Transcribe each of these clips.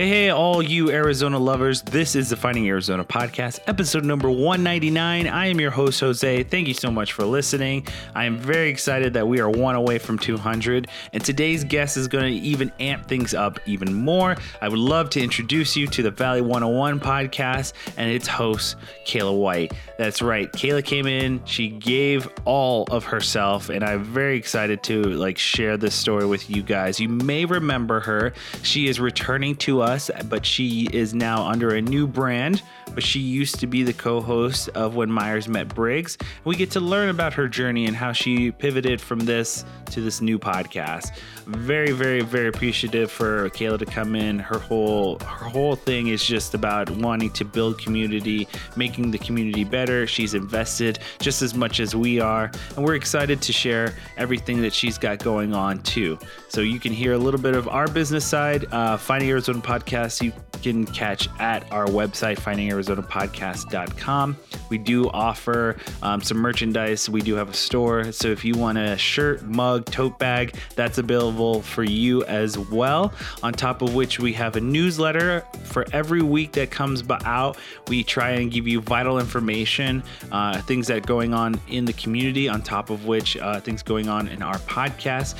Hey, hey, all you Arizona lovers. This is the Finding Arizona podcast, episode number 199. I am your host, Jose. Thank you so much for listening. I am very excited that we are one away from 200, and today's guest is going to even amp things up even more. I would love to introduce you to the Valley 101 podcast and its host, Kayla White. That's right. Kayla came in, she gave all of herself, and I'm very excited to like share this story with you guys. You may remember her. She is returning to us, but she is now under a new brand. But she used to be the co host of When Myers Met Briggs. We get to learn about her journey and how she pivoted from this to this new podcast. Very, very, very appreciative for Kayla to come in. Her whole her whole thing is just about wanting to build community, making the community better. She's invested just as much as we are, and we're excited to share everything that she's got going on too. So you can hear a little bit of our business side. Uh, Finding Arizona podcast you can catch at our website, findingarizonapodcast.com. We do offer um, some merchandise. We do have a store. So if you want a shirt, mug, tote bag, that's available for you as well. On top of which, we have a newsletter for every week that comes out. We try and give you vital information, uh, things that are going on in the community, on top of which, uh, things going on in our podcast.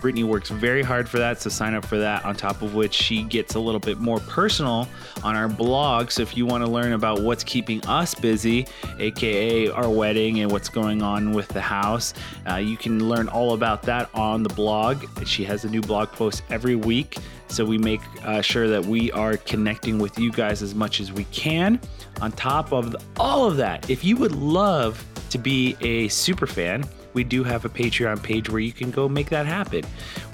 Brittany works very hard for that. So sign up for that. On top of which, she gets a little bit more personal on our blog. So if you want to learn about what's keeping us busy, aka our wedding and what's going on with the house, uh, you can learn all about that on the blog. She has a new blog post every week. So we make uh, sure that we are connecting with you guys as much as we can. On top of the, all of that, if you would love to be a super fan, we do have a Patreon page where you can go make that happen.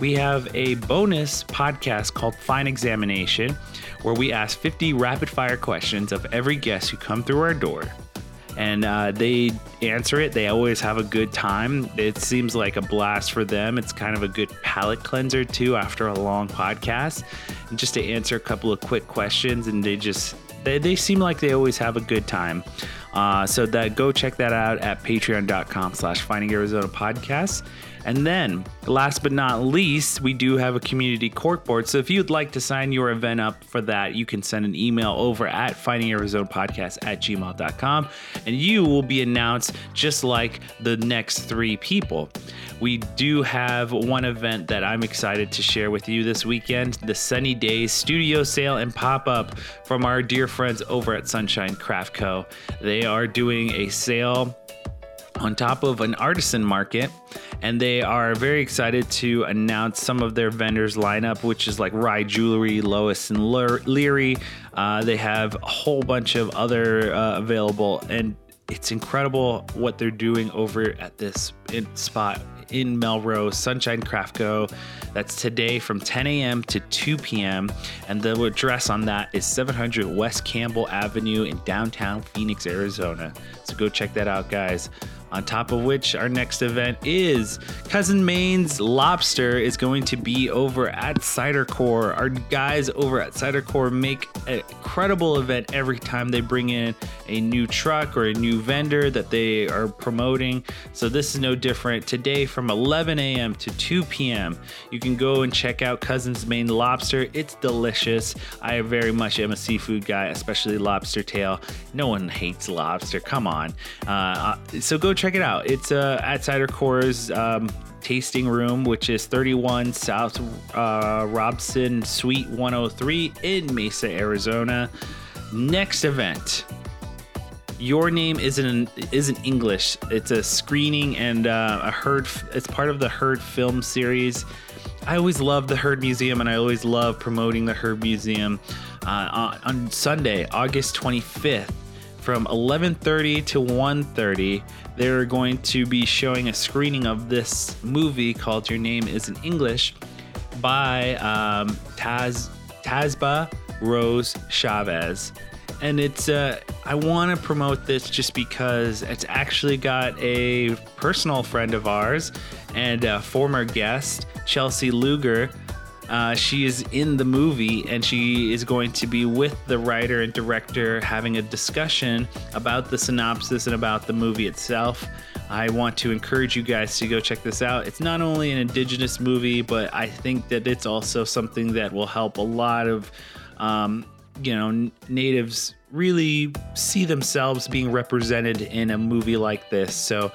We have a bonus podcast called Fine Examination, where we ask 50 rapid fire questions of every guest who come through our door. And uh, they answer it. They always have a good time. It seems like a blast for them. It's kind of a good palate cleanser, too, after a long podcast. And just to answer a couple of quick questions, and they just they, they seem like they always have a good time. Uh, so that go check that out at patreon.com slash finding Arizona podcast. And then, last but not least, we do have a community corkboard. So if you'd like to sign your event up for that, you can send an email over at findingarizonapodcast at gmail.com and you will be announced just like the next three people. We do have one event that I'm excited to share with you this weekend the Sunny Days studio sale and pop up from our dear friends over at Sunshine Craft Co. They are doing a sale on top of an artisan market and they are very excited to announce some of their vendors lineup which is like rye jewelry lois and leary uh, they have a whole bunch of other uh, available and it's incredible what they're doing over at this spot in Melrose, Sunshine Craft Co. That's today from 10 a.m. to 2 p.m. And the address on that is 700 West Campbell Avenue in downtown Phoenix, Arizona. So go check that out, guys. On top of which, our next event is Cousins Maine Lobster is going to be over at Cider Corps. Our guys over at Cider Corps make an incredible event every time they bring in a new truck or a new vendor that they are promoting. So this is no different. Today from 11 a.m. to 2 p.m., you can go and check out Cousins Maine Lobster. It's delicious. I very much am a seafood guy, especially lobster tail. No one hates lobster. Come on. Uh, so go check it out. It's uh, at Cider Corps's um, tasting room, which is 31 South uh, Robson Suite 103 in Mesa, Arizona. Next event. Your name isn't isn't English. It's a screening and uh, a Heard. It's part of the Heard film series. I always love the Heard Museum, and I always love promoting the Heard Museum. Uh, on Sunday, August 25th, from 11:30 to 1:30 they're going to be showing a screening of this movie called Your Name Is in English by um, Taz Tazbah Rose Chavez. And it's uh, I want to promote this just because it's actually got a personal friend of ours and a former guest, Chelsea Luger, uh, she is in the movie and she is going to be with the writer and director having a discussion about the synopsis and about the movie itself. I want to encourage you guys to go check this out. It's not only an indigenous movie, but I think that it's also something that will help a lot of um, you know, n- natives really see themselves being represented in a movie like this. So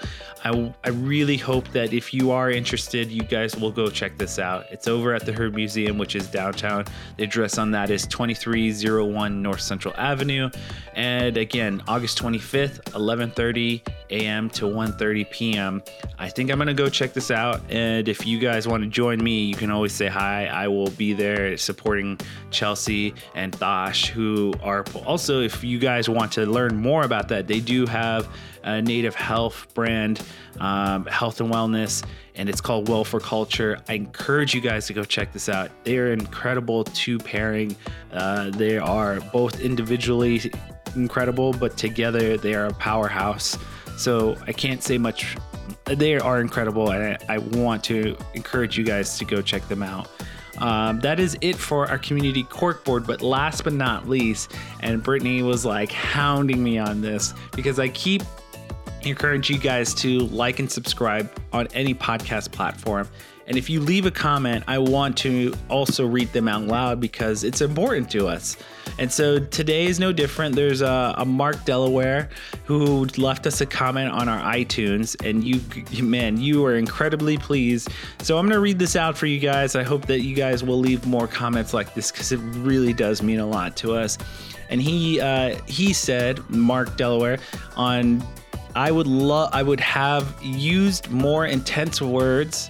I, I really hope that if you are interested, you guys will go check this out. It's over at the Heard Museum, which is downtown. The address on that is 2301 North Central Avenue. And again, August 25th, 11:30 a.m. to 1:30 p.m. I think I'm gonna go check this out. And if you guys want to join me, you can always say hi. I will be there supporting Chelsea and Thosh, who are also if you guys want to learn more about that, they do have a native health brand, um, health and wellness, and it's called Well for Culture. I encourage you guys to go check this out. They are incredible two pairing. Uh, they are both individually incredible, but together they are a powerhouse. So I can't say much. They are incredible, and I, I want to encourage you guys to go check them out. Um, that is it for our community corkboard. But last but not least, and Brittany was like hounding me on this because I keep encourage you guys to like and subscribe on any podcast platform. And if you leave a comment, I want to also read them out loud because it's important to us. And so today is no different. There's a, a Mark Delaware who left us a comment on our iTunes, and you, man, you are incredibly pleased. So I'm going to read this out for you guys. I hope that you guys will leave more comments like this because it really does mean a lot to us. And he uh, he said, Mark Delaware, on I would love I would have used more intense words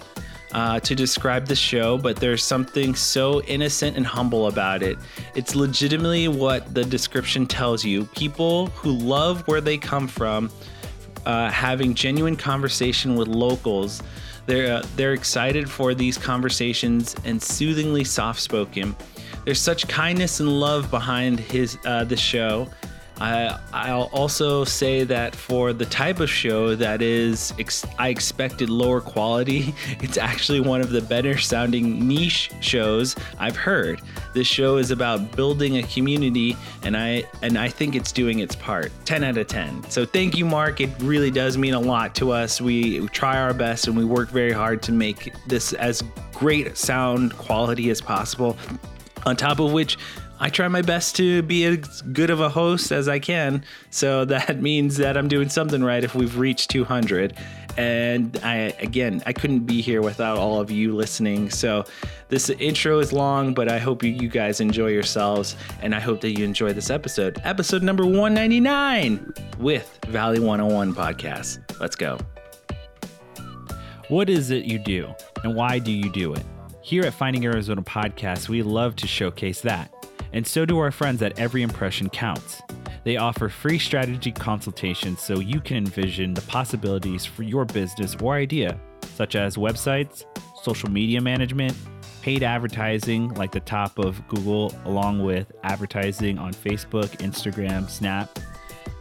uh, to describe the show, but there's something so innocent and humble about it. It's legitimately what the description tells you. People who love where they come from, uh, having genuine conversation with locals. They're uh, they're excited for these conversations and soothingly soft spoken. There's such kindness and love behind his uh, the show. I, I'll also say that for the type of show that is, ex- I expected lower quality, it's actually one of the better sounding niche shows I've heard. This show is about building a community, and I and I think it's doing its part. 10 out of 10. So thank you, Mark. It really does mean a lot to us. We, we try our best and we work very hard to make this as great sound quality as possible. On top of which, I try my best to be as good of a host as I can. So that means that I'm doing something right if we've reached 200. And I, again, I couldn't be here without all of you listening. So this intro is long, but I hope you, you guys enjoy yourselves. And I hope that you enjoy this episode, episode number 199 with Valley 101 podcast. Let's go. What is it you do, and why do you do it? Here at Finding Arizona Podcast, we love to showcase that. And so do our friends at Every Impression Counts. They offer free strategy consultations so you can envision the possibilities for your business or idea, such as websites, social media management, paid advertising like the top of Google, along with advertising on Facebook, Instagram, Snap,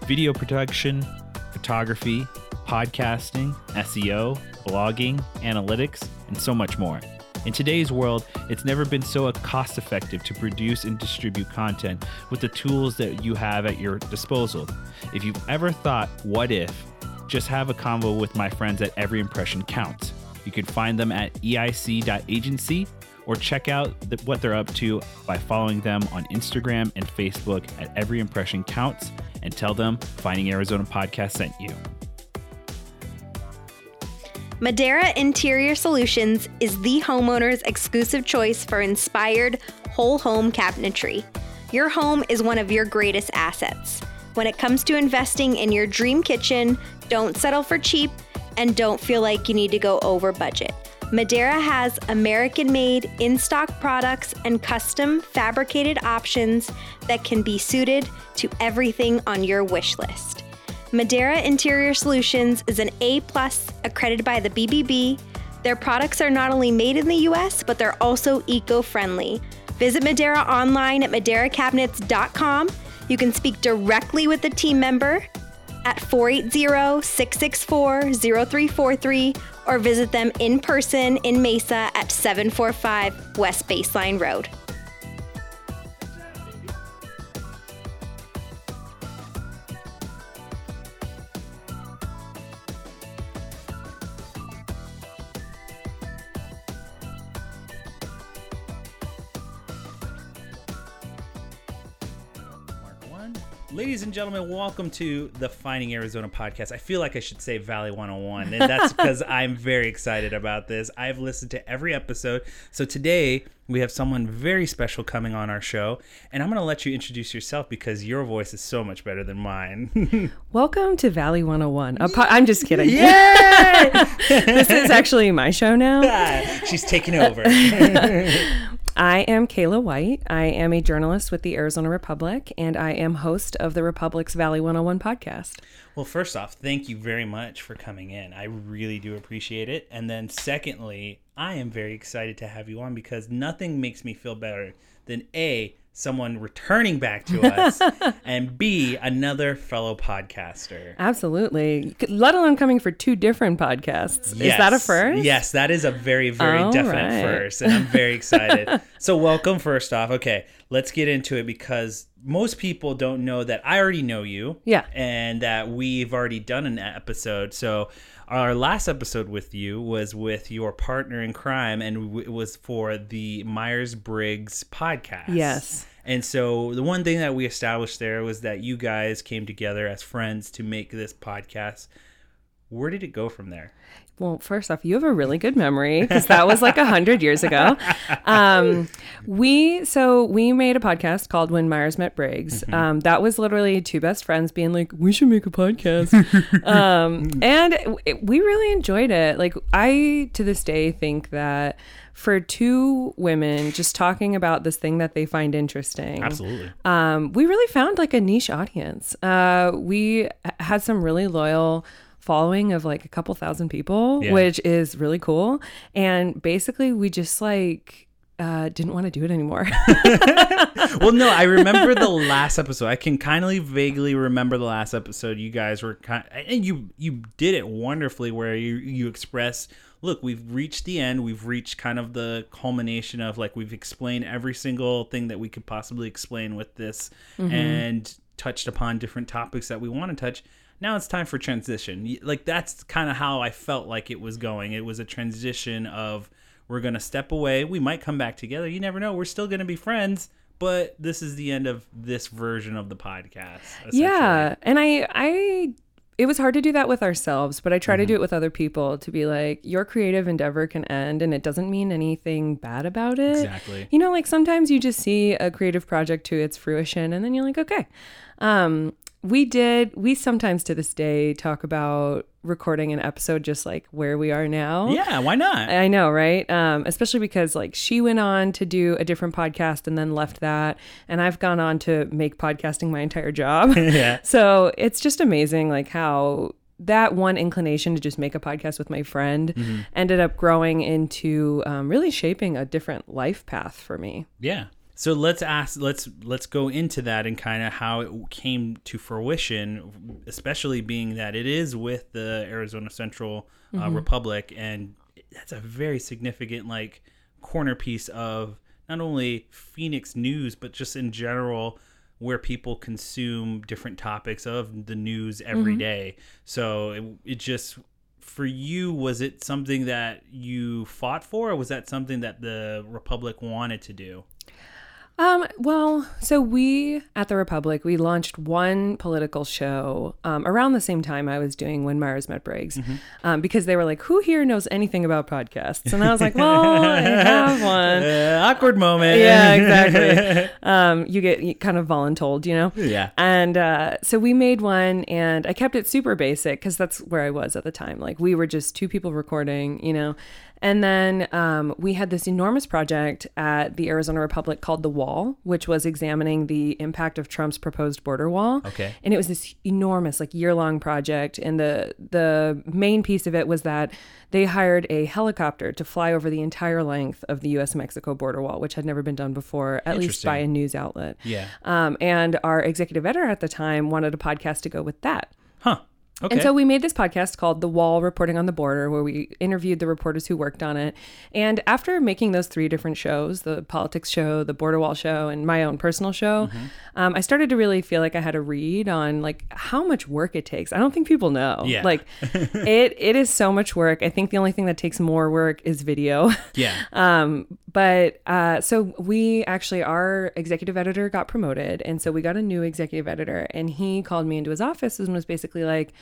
video production, photography, podcasting, SEO, blogging, analytics, and so much more. In today's world, it's never been so cost effective to produce and distribute content with the tools that you have at your disposal. If you've ever thought, what if? Just have a convo with my friends at Every Impression Counts. You can find them at eic.agency or check out the, what they're up to by following them on Instagram and Facebook at Every Impression Counts and tell them Finding Arizona Podcast sent you. Madera Interior Solutions is the homeowner's exclusive choice for inspired whole home cabinetry. Your home is one of your greatest assets. When it comes to investing in your dream kitchen, don't settle for cheap and don't feel like you need to go over budget. Madera has American made in stock products and custom fabricated options that can be suited to everything on your wish list. Madera Interior Solutions is an A plus accredited by the BBB. Their products are not only made in the US, but they're also eco friendly. Visit Madera online at maderacabinets.com. You can speak directly with the team member at 480 664 0343 or visit them in person in Mesa at 745 West Baseline Road. Gentlemen, welcome to the Finding Arizona podcast. I feel like I should say Valley 101, and that's because I'm very excited about this. I've listened to every episode. So today we have someone very special coming on our show, and I'm going to let you introduce yourself because your voice is so much better than mine. Welcome to Valley 101. A po- I'm just kidding. Yay! this is actually my show now. She's taking over. I am Kayla White. I am a journalist with the Arizona Republic, and I am host of the Republic's Valley 101 podcast. Well, first off, thank you very much for coming in. I really do appreciate it. And then, secondly, I am very excited to have you on because nothing makes me feel better than A, someone returning back to us, and B, another fellow podcaster. Absolutely. Let alone coming for two different podcasts. Is that a first? Yes, that is a very, very All definite right. first, and I'm very excited. so, welcome first off. Okay, let's get into it because most people don't know that I already know you. Yeah. and that we've already done an episode. So, our last episode with you was with your partner in crime, and it was for the Myers Briggs podcast. Yes. And so the one thing that we established there was that you guys came together as friends to make this podcast. Where did it go from there? Well, first off, you have a really good memory because that was like a hundred years ago. Um, we so we made a podcast called When Myers Met Briggs. Um, that was literally two best friends being like, "We should make a podcast," um, and it, we really enjoyed it. Like I to this day think that for two women just talking about this thing that they find interesting, Absolutely. um, we really found like a niche audience. Uh, we had some really loyal following of like a couple thousand people, Yeah. which is really cool. And basically, we just like uh, didn't want to do it anymore. well, no, I remember the last episode. I can kind of vaguely remember the last episode. You guys were kind, and you you did it wonderfully, where you you express, look, we've reached the end. We've reached kind of the culmination of like we've explained every single thing that we could possibly explain with this, and touched upon different topics that we want to touch. Now it's time for transition. Like that's kind of how I felt like it was going. It was a transition of we're going to step away. We might come back together. You never know. We're still going to be friends, but this is the end of this version of the podcast. yeah, and I I. It was hard to do that with ourselves, but I try to do it with other people to be like, your creative endeavor can end and it doesn't mean anything bad about it. Exactly. You know, like sometimes you just see a creative project to its fruition and then you're like, okay. Um, we did, we sometimes to this day talk about recording an episode just like where we are now. Yeah, why not? I know, right? Um, especially because like she went on to do a different podcast and then left that, and I've gone on to make podcasting my entire job. Yeah. So it's just amazing, like how that one inclination to just make a podcast with my friend Mm-hmm. ended up growing into um, really shaping a different life path for me. Yeah. So let's ask let's let's go into that and kind of how it came to fruition, especially being that it is with the Arizona Central uh, Republic and that's a very significant like corner piece of not only Phoenix news but just in general where people consume different topics of the news every day. So it, it just for you was it something that you fought for or was that something that the republic wanted to do Um, well, so we at the Republic, we launched one political show um, around the same time I was doing When Myers Met Briggs um, because they were like, who here knows anything about podcasts? And I was like, well, I have one. Uh, awkward moment yeah, exactly. um, you get you kind of voluntold, you know? Yeah. And uh, so we made one and I kept it super basic because that's where I was at the time. Like we were just two people recording, you know? And then um, we had this enormous project at the Arizona Republic called The Wall, which was examining the impact of Trump's proposed border wall. Okay. And it was this enormous, like year long project. And the the main piece of it was that they hired a helicopter to fly over the entire length of the US Mexico border wall, which had never been done before, at least by a news outlet. Yeah. Um, and our executive editor at the time wanted a podcast to go with that. huh And so we made this podcast called The Wall Reporting on the Border, where we interviewed the reporters who worked on it. And after making those three different shows the politics show, the Border Wall show, and my own personal show um, I started to really feel like I had a read on like how much work it takes. I don't think people know. Yeah. Like it, it is so much work. I think the only thing that takes more work is video. Yeah. Um, but uh, so we actually, our executive editor got promoted. And so we got a new executive editor, and he called me into his office and was basically like,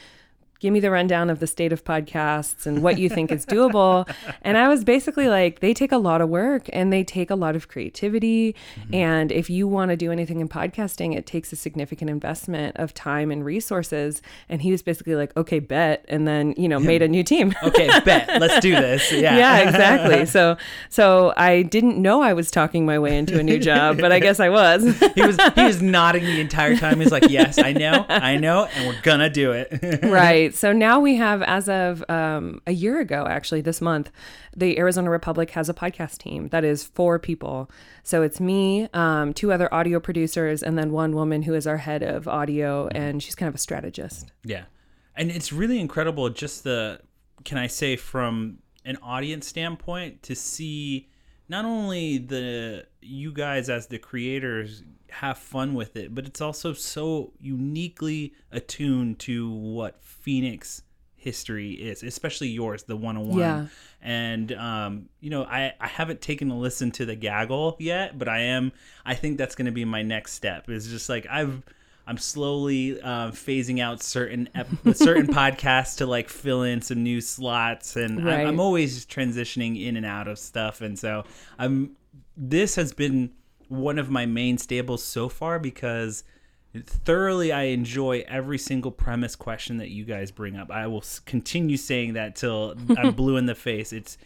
give me the rundown of the state of podcasts and what you think is doable. and I was basically like, they take a lot of work and they take a lot of creativity. Mm-hmm. And if you want to do anything in podcasting, it takes a significant investment of time and resources. And he was basically like, okay, bet. And then, you know, made a new team. okay, bet. Let's do this. Yeah. yeah, exactly. So, so I didn't know I was talking my way into a new job, but I guess I was. he was he was nodding the entire time. He's like, "Yes, I know, I know, and we're gonna do it." right. So now we have, as of um, a year ago, actually, this month, the Arizona Republic has a podcast team that is four people. So it's me, um, two other audio producers, and then one woman who is our head of audio, and she's kind of a strategist. Yeah. And it's really incredible just the can I say from an audience standpoint to see not only the you guys as the creators have fun with it, but it's also so uniquely attuned to what Phoenix history is, especially yours, the 101. Yeah. And um, you know, I, I haven't taken a listen to the gaggle yet, but I am I think that's gonna be my next step. Is just like I've I'm slowly uh, phasing out certain ep- certain podcasts to like fill in some new slots, and Right. I'm, I'm always transitioning in and out of stuff, and so I'm. This has been one of my main stables so far because thoroughly I enjoy every single premise question that you guys bring up. I will continue saying that till I'm blue in the face. It's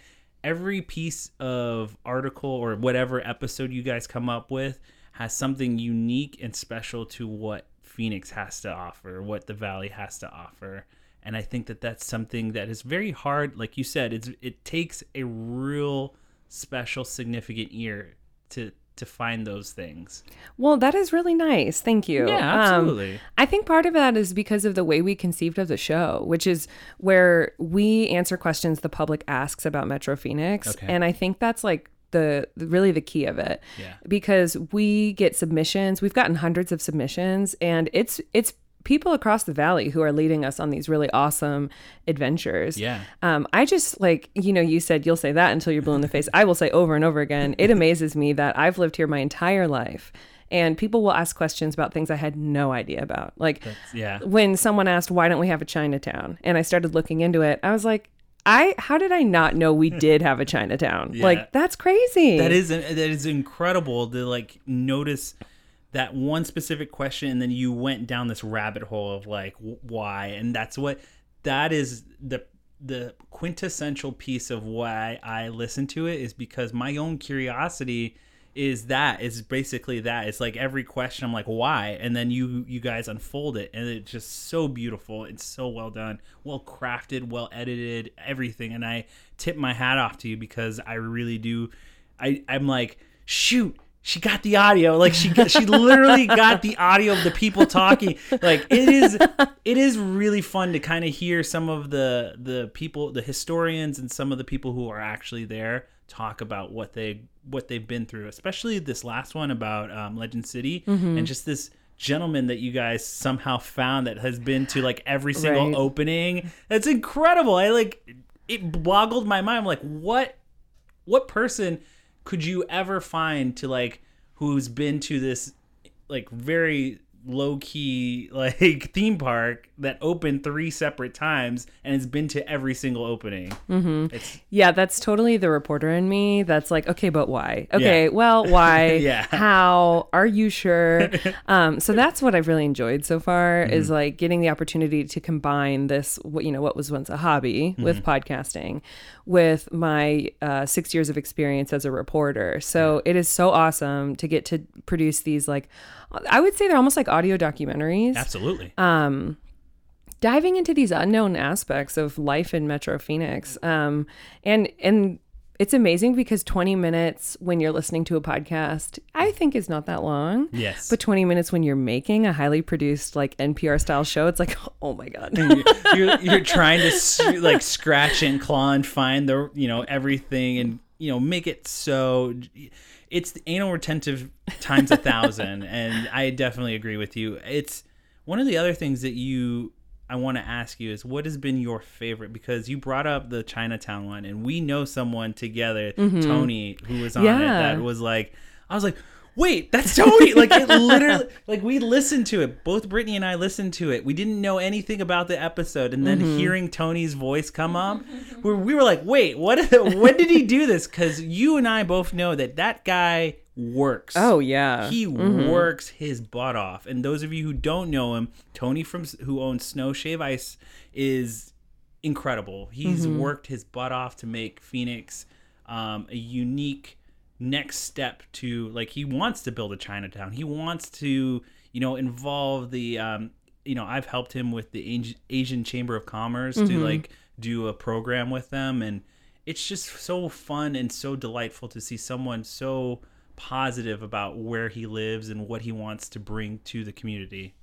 every piece of article or whatever episode you guys come up with has something unique and special to what Phoenix has to offer, what the Valley has to offer. And I think that that's something that is very hard. Like you said, it's it takes a real special, significant ear to to find those things. Well, that is really nice. Thank you. Yeah, Um, absolutely. I think part of that is because of the way we conceived of the show, which is where we answer questions the public asks about Metro Phoenix. Okay. And I think that's like the really the key of it. Yeah. Because we get submissions. We've gotten hundreds of submissions and it's it's people across the valley who are leading us on these really awesome adventures. Yeah. Um, I just like, you know, you said you'll say that until you're blue in the face. I will say over and over again, it amazes me that I've lived here my entire life and people will ask questions about things I had no idea about. Like yeah. when someone asked, why don't we have a Chinatown? And I started looking into it, I was like, I, how did I not know we did have a Chinatown? Yeah. Like, that's crazy. That is that is incredible to like notice that one specific question and then you went down this rabbit hole of like why and that's what that is the the quintessential piece of why I listen to it is because my own curiosity is that is basically that. It's like every question I'm like why? And then you you guys unfold it and it's just so beautiful. It's so well done well crafted well edited everything and I tip my hat off to you because I really do I I'm like shoot she got the audio. Like she got, she literally got the audio of the people talking. Like it is it is really fun to kind of hear some of the the people the historians and some of the people who are actually there talk about what they what they've been through especially this last one about um, legend city and just this gentleman that you guys somehow found that has been to like every single Right. opening. That's incredible. I like it boggled my mind. I'm like what what person could you ever find to like who's been to this like very low key like theme park that opened three separate times and has been to every single opening. Mm-hmm. Yeah, that's totally the reporter in me. That's like, okay, but why? Okay, Yeah. well, why? Yeah. How? Are you sure? um, so that's what I've really enjoyed so far Mm-hmm. is like getting the opportunity to combine this, what you know, what was once a hobby with Mm-hmm. podcasting, with my uh, six years of experience as a reporter. So it is so awesome to get to produce these like, I would say they're almost like audio documentaries absolutely. Um, diving into these unknown aspects of life in Metro Phoenix. Um, and and it's amazing because 20 minutes when you're listening to a podcast, I think is not that long. Yes. But 20 minutes when you're making a highly produced like NPR style show, it's like, oh my god. you're, you're trying to like scratch and claw and find the you know everything and you know make it so it's anal retentive times a thousand and i definitely agree with you. It's one of the other things that you i want to ask you is what has been your favorite? Because you brought up the chinatown one and we know someone together mm-hmm. tony who was on it that was like i was like wait that's tony like it literally like we listened to it. Both brittany and i listened to it. We didn't know anything about the episode. And then mm-hmm. hearing tony's voice come up we we were like wait what when did he do this? Because you and i both know that that guy works. Oh yeah. he mm-hmm. works his butt off. And those of you who don't know him tony from who owns snow shave ice is incredible. He's mm-hmm. worked his butt off to make phoenix um, a unique next step to like he wants to build a chinatown. He wants to you know involve the um, you know i've helped him with the asian, asian chamber of commerce to like do a program with them. And it's just so fun and so delightful to see someone so positive about where he lives and what he wants to bring to the community.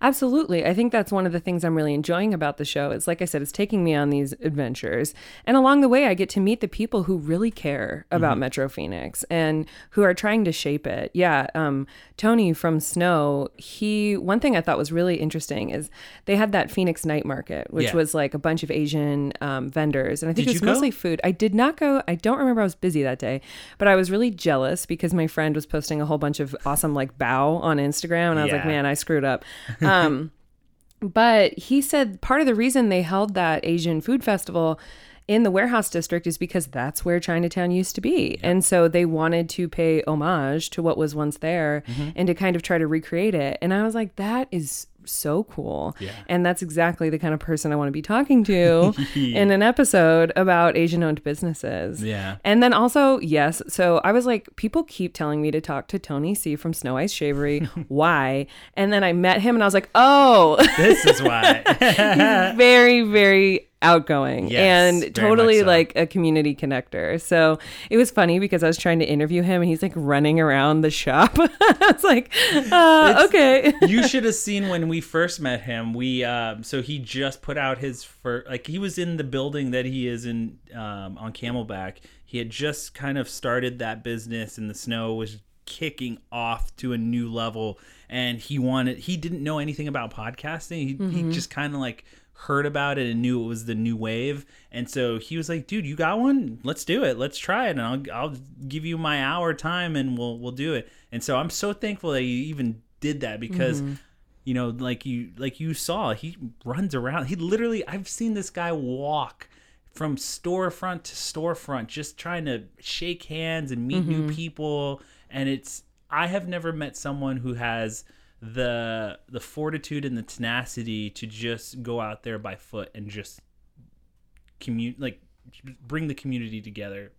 Absolutely. I think that's one of the things I'm really enjoying about the show. Is like I said, it's taking me on these adventures. And along the way, I get to meet the people who really care about Metro Phoenix and who are trying to shape it. Yeah. Um, Tony from Snow, he, one thing I thought was really interesting is they had that Phoenix night market, which Yeah. was like a bunch of Asian um, vendors. And I think Did it was mostly food. I did not go. I don't remember. I was busy that day, but I was really jealous because my friend was posting a whole bunch of awesome like bow on Instagram. And I was like, man, I screwed up. Um, but he said part of the reason they held that Asian food festival in the warehouse district is because that's where Chinatown used to be. And so they wanted to pay homage to what was once there and to kind of try to recreate it. And I was like, that is so cool. Yeah. And that's exactly the kind of person I want to be talking to in an episode about Asian owned businesses. Yeah. And then also, yes, so I was like, people keep telling me to talk to Tony C from Snow Ice Shavery. Why? And then I met him and I was like, oh, This is why. he's very, very outgoing Yes, and totally so. like a community connector. So it was funny because I was trying to interview him and he's like running around the shop. I was like, uh, okay. you should have seen when we first met him. We um, so he just put out his first like he was in the building that he is in um, on Camelback. He had just kind of started that business, and the snow was kicking off to a new level. And he wanted he didn't know anything about podcasting. He, he just kind of like heard about it and knew it was the new wave. And so he was like, "Dude, you got one? Let's do it. Let's try it, and I'll I'll give you my hour time, and we'll we'll do it." And so I'm so thankful that you even did that because mm-hmm. you know like you like you saw he runs around he literally i've seen this guy walk from storefront to storefront just trying to shake hands and meet new mm-hmm. people and it's i have never met someone who has the the fortitude and the tenacity to just go out there by foot and just commute like bring the community together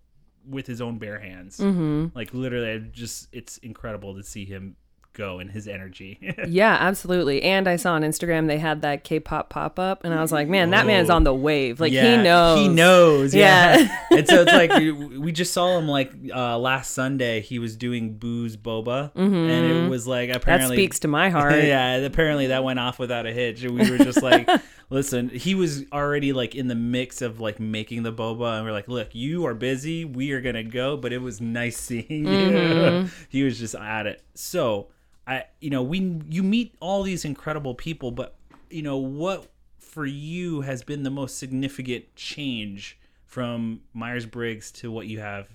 with his own bare hands. Mm-hmm. Like literally I just it's incredible to see him go and his energy Yeah, absolutely. And I saw on Instagram they had that K-pop pop-up and I was like, man, that man's Oh. on the wave. Like Yeah, he knows. He knows. Yeah. Yeah. and so it's like we- we just saw him like uh, last Sunday. He was doing booze boba, and it was like That apparently speaks to my heart. yeah, apparently that went off without a hitch. And we were just like, listen, he was already like in the mix of like making the boba, and we're like, look, you are busy. We are gonna go, but it was nice seeing you. he was just at it. So I, you know, we you meet all these incredible people, but you know what for you has been the most significant change from Myers Briggs to what you have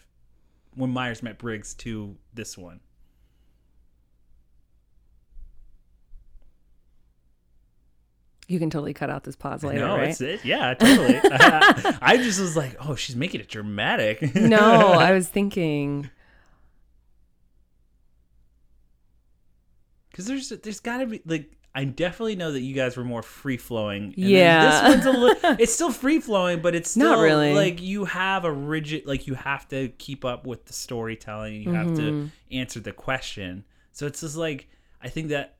when Myers met Briggs to this one. You can totally cut out this pause later, no, right? it's it. Yeah, totally. I just was like, oh, she's making it dramatic. no, I was thinking because there's there's got to be like I definitely know that you guys were more free flowing. Yeah. this one's a little. It's still free flowing, but it's still Not really. like you have a rigid like you have to keep up with the storytelling. You have to Mm-hmm. answer the question. So it's just like I think that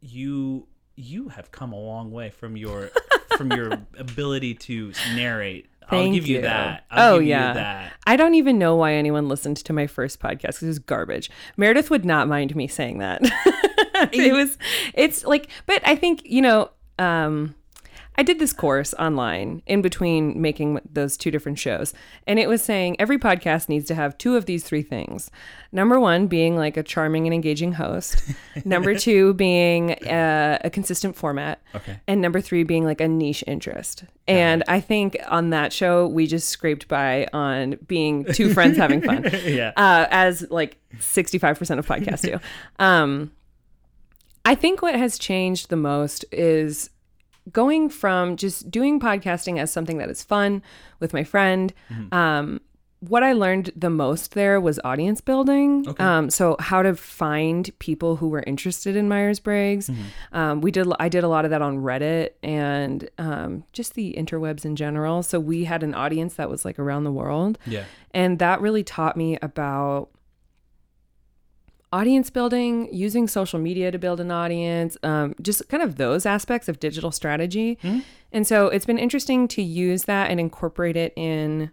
you you have come a long way from your from your ability to narrate. Thank I'll give you, you. that. I'll oh give yeah. you that. I don't even know why anyone listened to my first podcast because it was garbage. Meredith would not mind me saying that. it was, it's like, but I think you know, um, I did this course online in between making those two different shows, and it was saying every podcast needs to have two of these three things. Number one being like a charming and engaging host. number two being uh, a consistent format. Okay. And number three being like a niche interest. And I think on that show, we just scraped by on being two friends having fun. Yeah. Uh, as like 65% of podcasts do. Um, I think what has changed the most is going from just doing podcasting as something that is fun with my friend. Um, what I learned the most there was audience building. Um, so how to find people who were interested in Myers Briggs. Um, we did. I did a lot of that on Reddit and um, just the interwebs in general. So we had an audience that was like around the world. Yeah. And that really taught me about audience building, using social media to build an audience, um, just kind of those aspects of digital strategy. And so it's been interesting to use that and incorporate it in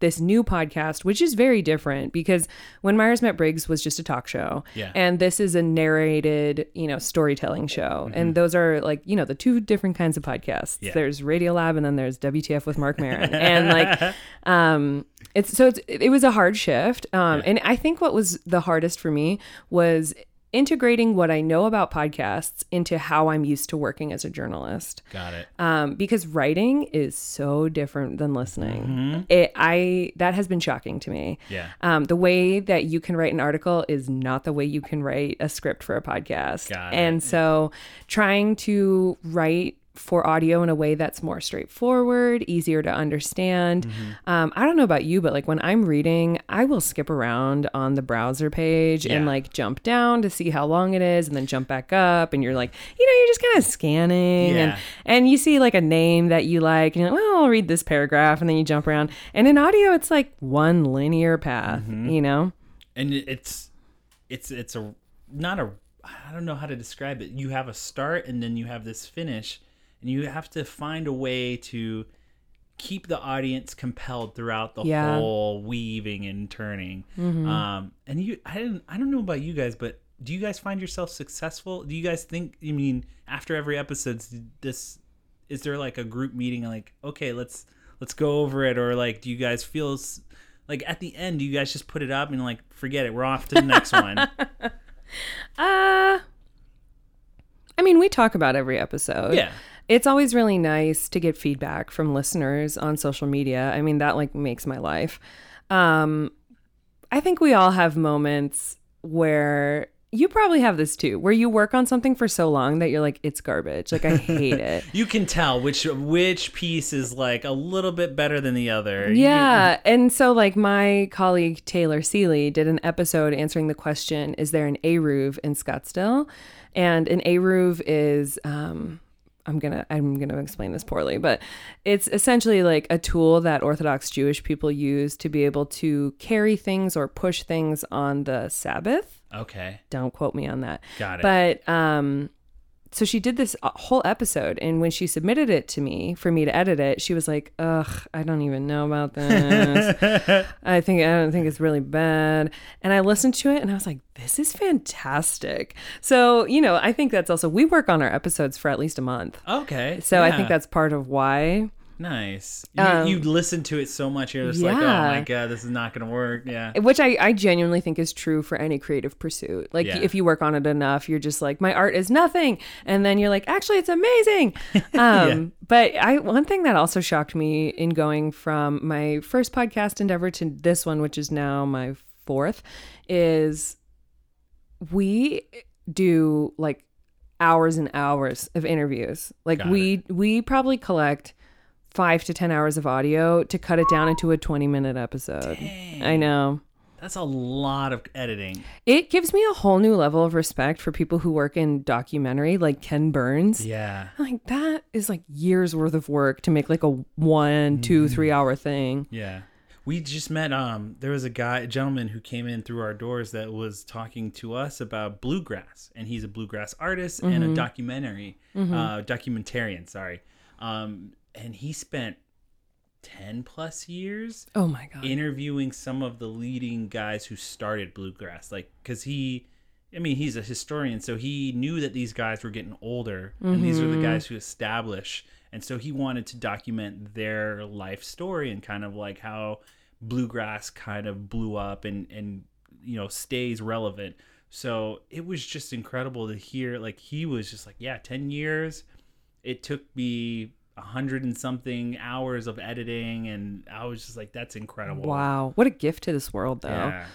this new podcast, which is very different because when Myers Met Briggs was just a talk show, Yeah. and this is a narrated, you know, storytelling show, and those are like, you know, the two different kinds of podcasts. Yeah. There's Radiolab, and then there's WTF with Marc Maron, and like, um, it's so it's, it was a hard shift, um, and I think what was the hardest for me was integrating what I know about podcasts into how I'm used to working as a journalist Got it. um, because writing is so different than listening. It, I that has been shocking to me. Yeah. Um, the way that you can write an article is not the way you can write a script for a podcast. Got it. and so, trying to write for audio in a way that's more straightforward, easier to understand. Mm-hmm. Um, I don't know about you, but like when I'm reading, I will skip around on the browser page and like jump down to see how long it is and then jump back up. And you're like, you know, you're just kind of scanning Yeah. and, and you see like a name that you like and you're like, well, I'll read this paragraph and then you jump around. And in audio, it's like one linear path, Mm-hmm. you know? and it's it's it's a not a I don't know how to describe it. You have a start and then you have this finish, and you have to find a way to keep the audience compelled throughout the Yeah. whole weaving and turning. Um, and you, I didn't, I don't know about you guys, but do you guys find yourself successful? Do you guys think? I mean, after every episode, this is there like a group meeting? Like, okay, let's let's go over it, or like, do you guys feel like at the end, do you guys just put it up and like forget it? We're off to the next one. Uh I mean, we talk about every episode. Yeah. It's always really nice to get feedback from listeners on social media. I mean, that like makes my life. Um I think we all have moments where you probably have this too, where you work on something for so long that you're like it's garbage. Like I hate it. You can tell which which piece is like a little bit better than the other. You- Yeah. And so, like, my colleague Taylor Seely did an episode answering the question Is there an eruv in Scottsdale? And an eruv is, um, I'm gonna I'm gonna explain this poorly, but it's essentially like a tool that Orthodox Jewish people use to be able to carry things or push things on the Sabbath. okay. Don't quote me on that. Got it. But um, so she did this uh, whole episode, and when she submitted it to me for me to edit it, she was like, "Ugh, I don't even know about this. I think I don't think it's really bad." And I listened to it, and I was like, "This is fantastic." So you know, I think that's also we work on our episodes for at least a month. Okay. So I think that's part of why. Nice. You, Um, you listen to it so much, you're just like, oh my god, this is not gonna work. Yeah. Which I, I genuinely think is true for any creative pursuit. Like, Yeah. if you work on it enough, you're just like, my art is nothing. And then you're like, actually, it's amazing. Um, But I one thing that also shocked me in going from my first podcast endeavor to this one, which is now my fourth, is we do like hours and hours of interviews. Like, Got we we probably collect five to 10 hours of audio to cut it down into a 20 minute episode. Dang. I know. That's a lot of editing. It gives me a whole new level of respect for people who work in documentary, like Ken Burns. Yeah. Like, that is like years worth of work to make like a one, two, three hour thing. Yeah. We just met um there was a guy a gentleman who came in through our doors that was talking to us about bluegrass and he's a bluegrass artist and a documentary uh documentarian, sorry. Um and he spent 10 plus years Oh my god. interviewing some of the leading guys who started bluegrass. Like because he i mean he's a historian so he knew that these guys were getting older and these are the mm-hmm. guys who establish and so he wanted to document their life story and kind of like how bluegrass kind of blew up and and you know stays relevant. So it was just incredible to hear like he was just like yeah 10 years. It took me a hundred and something hours of editing and i was just like that's incredible Wow. What a gift to this world though. yeah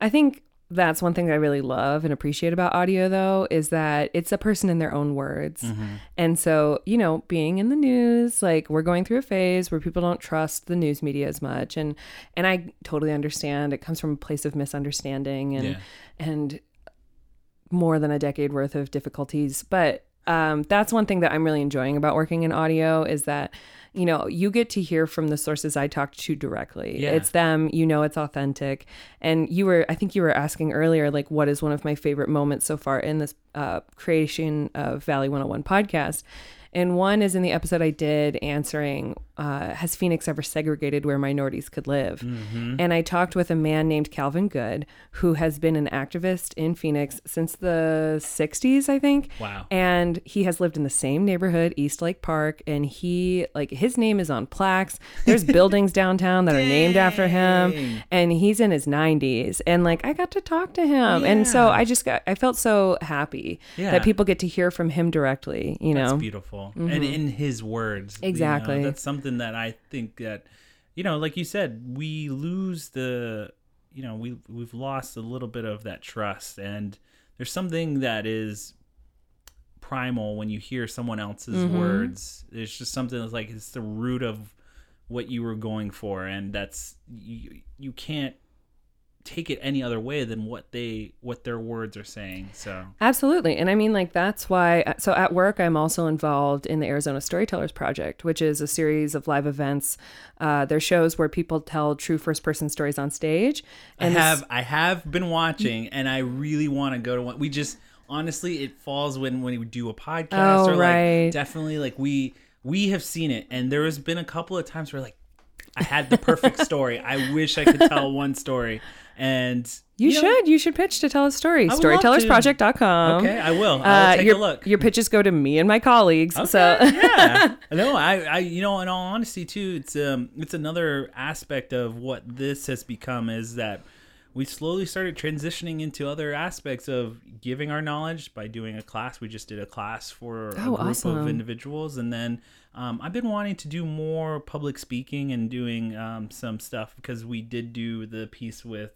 I think that's one thing I really love and appreciate about audio though is that it's a person in their own words. Mm-hmm. And so, you know, being in the news, like we're going through a phase where people don't trust the news media as much and and I totally understand it comes from a place of misunderstanding and Yeah. and more than a decade worth of difficulties, but um, that's one thing that I'm really enjoying about working in audio is that, you know, you get to hear from the sources I talked to directly. Yeah. It's them, you know, it's authentic. And you were, I think you were asking earlier, like, what is one of my favorite moments so far in this uh, creation of Valley 101 podcast? And one is in the episode I did answering, uh, Has Phoenix ever segregated where minorities could live? And I talked with a man named Calvin Goode, who has been an activist in Phoenix since the 60s, I think. Wow. And he has lived in the same neighborhood, Eastlake Park. And he, like, his name is on plaques. There's buildings downtown that are named after him. And he's in his 90s. And, like, I got to talk to him. And so I just got, I felt so happy Yeah. that people get to hear from him directly, you That's know? beautiful. And mm-hmm. in his words. you know, Exactly. that's something that I think that, you know, like you said, we lose the, you know, we we've lost a little bit of that trust, and there's something that is primal when you hear someone else's mm-hmm. words. There's just something that's like it's the root of what you were going for, and that's you. You can't take it any other way than what they what their words are saying. So Absolutely. And I mean, like, that's why. So at work, I'm also involved in the Arizona Storytellers Project, which is a series of live events. Uh, they're shows where people tell true first person stories on stage. I this- have I have been watching, and I really want to go to one. We just honestly, it falls when when we do a podcast Oh, or like right. definitely like we we have seen it, and there has been a couple of times where like I had the perfect story. I wish I could tell one story, and You, know, should. You should pitch to tell a story. would love to. Storytellersproject.com. Okay, I will. I'll Uh, take your, a look. Your pitches go to me and my colleagues. So Okay, yeah, no, I, I, you know, in all honesty, too, it's um, it's another aspect of what this has become is that we slowly started transitioning into other aspects of giving our knowledge by doing a class. We just did a class for a Oh, group awesome. of individuals, and then um, I've been wanting to do more public speaking and doing um, some stuff because we did do the piece with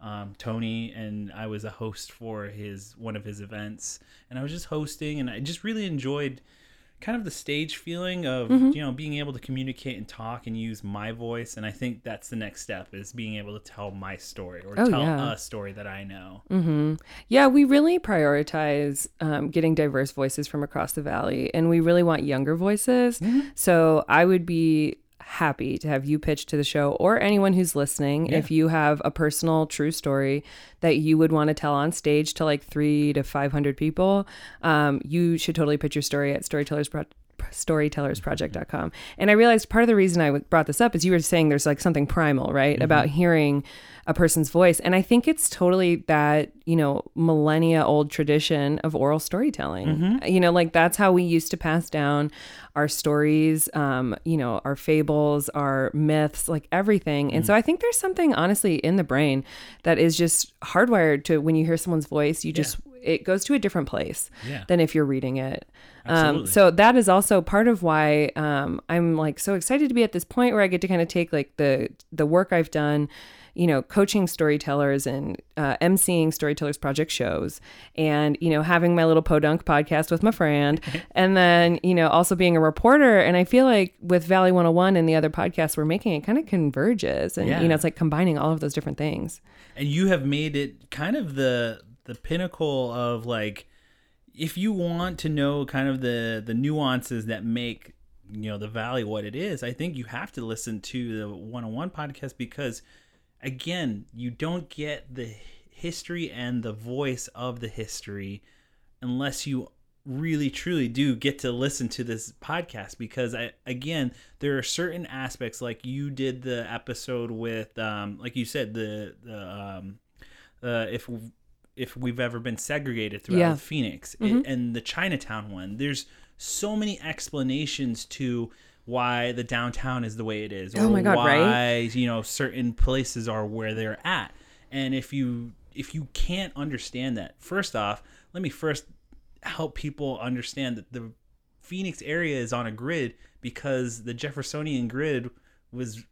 um, Tony, and I was a host for his one of his events, and I was just hosting, and I just really enjoyed kind of the stage feeling of Mm-hmm. you know being able to communicate and talk and use my voice, and I think that's the next step is being able to tell my story or Oh, tell yeah. a story that I know. Yeah, we really prioritize um, getting diverse voices from across the valley, and we really want younger voices. So I would be happy to have you pitch to the show or anyone who's listening if you have a personal true story that you would want to tell on stage to like three to 500 people. Um, you should totally pitch your story at storytellers Pro- storytellersproject.com and i realized part of the reason i w- brought this up is you were saying there's like something primal right about mm-hmm. hearing a person's voice. And i think it's totally that you know millennia old tradition of oral storytelling. Mm-hmm. You know like that's how we used to pass down our stories um you know our fables our myths like everything. And so mm. i think there's something honestly in the brain that is just hardwired to when you hear someone's voice you just it goes to a different place Yeah. than if you're reading it um, so that is also part of why um, i'm like so excited to be at this point where i get to kind of take like the the work i've done you know coaching storytellers and uh, emceeing storytellers project shows and you know having my little podunk podcast with my friend and then you know also being a reporter and i feel like with valley 101 and the other podcasts we're making it kind of converges and Yeah. you know it's like combining all of those different things and you have made it kind of the the pinnacle of like if you want to know kind of the the nuances that make you know the valley what it is i think you have to listen to the 101 podcast because again you don't get the history and the voice of the history unless you really truly do get to listen to this podcast because I again there are certain aspects like you did the episode with um like you said the the um uh if if we've ever been segregated throughout Yeah. Phoenix it, mm-hmm. and the Chinatown one there's so many explanations to why the downtown is the way it is oh or Oh my God, why right? you know certain places are where they're at and if you if you can't understand that first off let me first help people understand that the phoenix area is on a grid because the jeffersonian grid was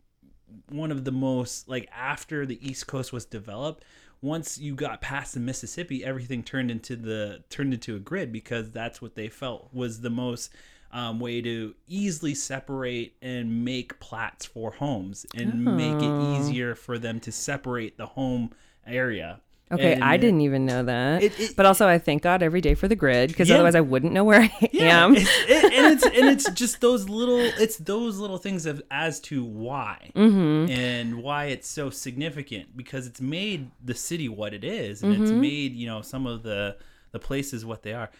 one of the most like after the east coast was developed once you got past the mississippi everything turned into the turned into a grid because that's what they felt was the most um, way to easily separate and make plats for homes and make it easier for them to separate the home area Okay, And- I didn't even know that. It- it- but also, I thank God every day for the grid because Yeah. otherwise I wouldn't know where I Yeah, am. it's, it, and it's and it's just those little it's those little things of as to why Mm-hmm. and why it's so significant because it's made the city what it is and Mm-hmm. it's made you know some of the the places what they are.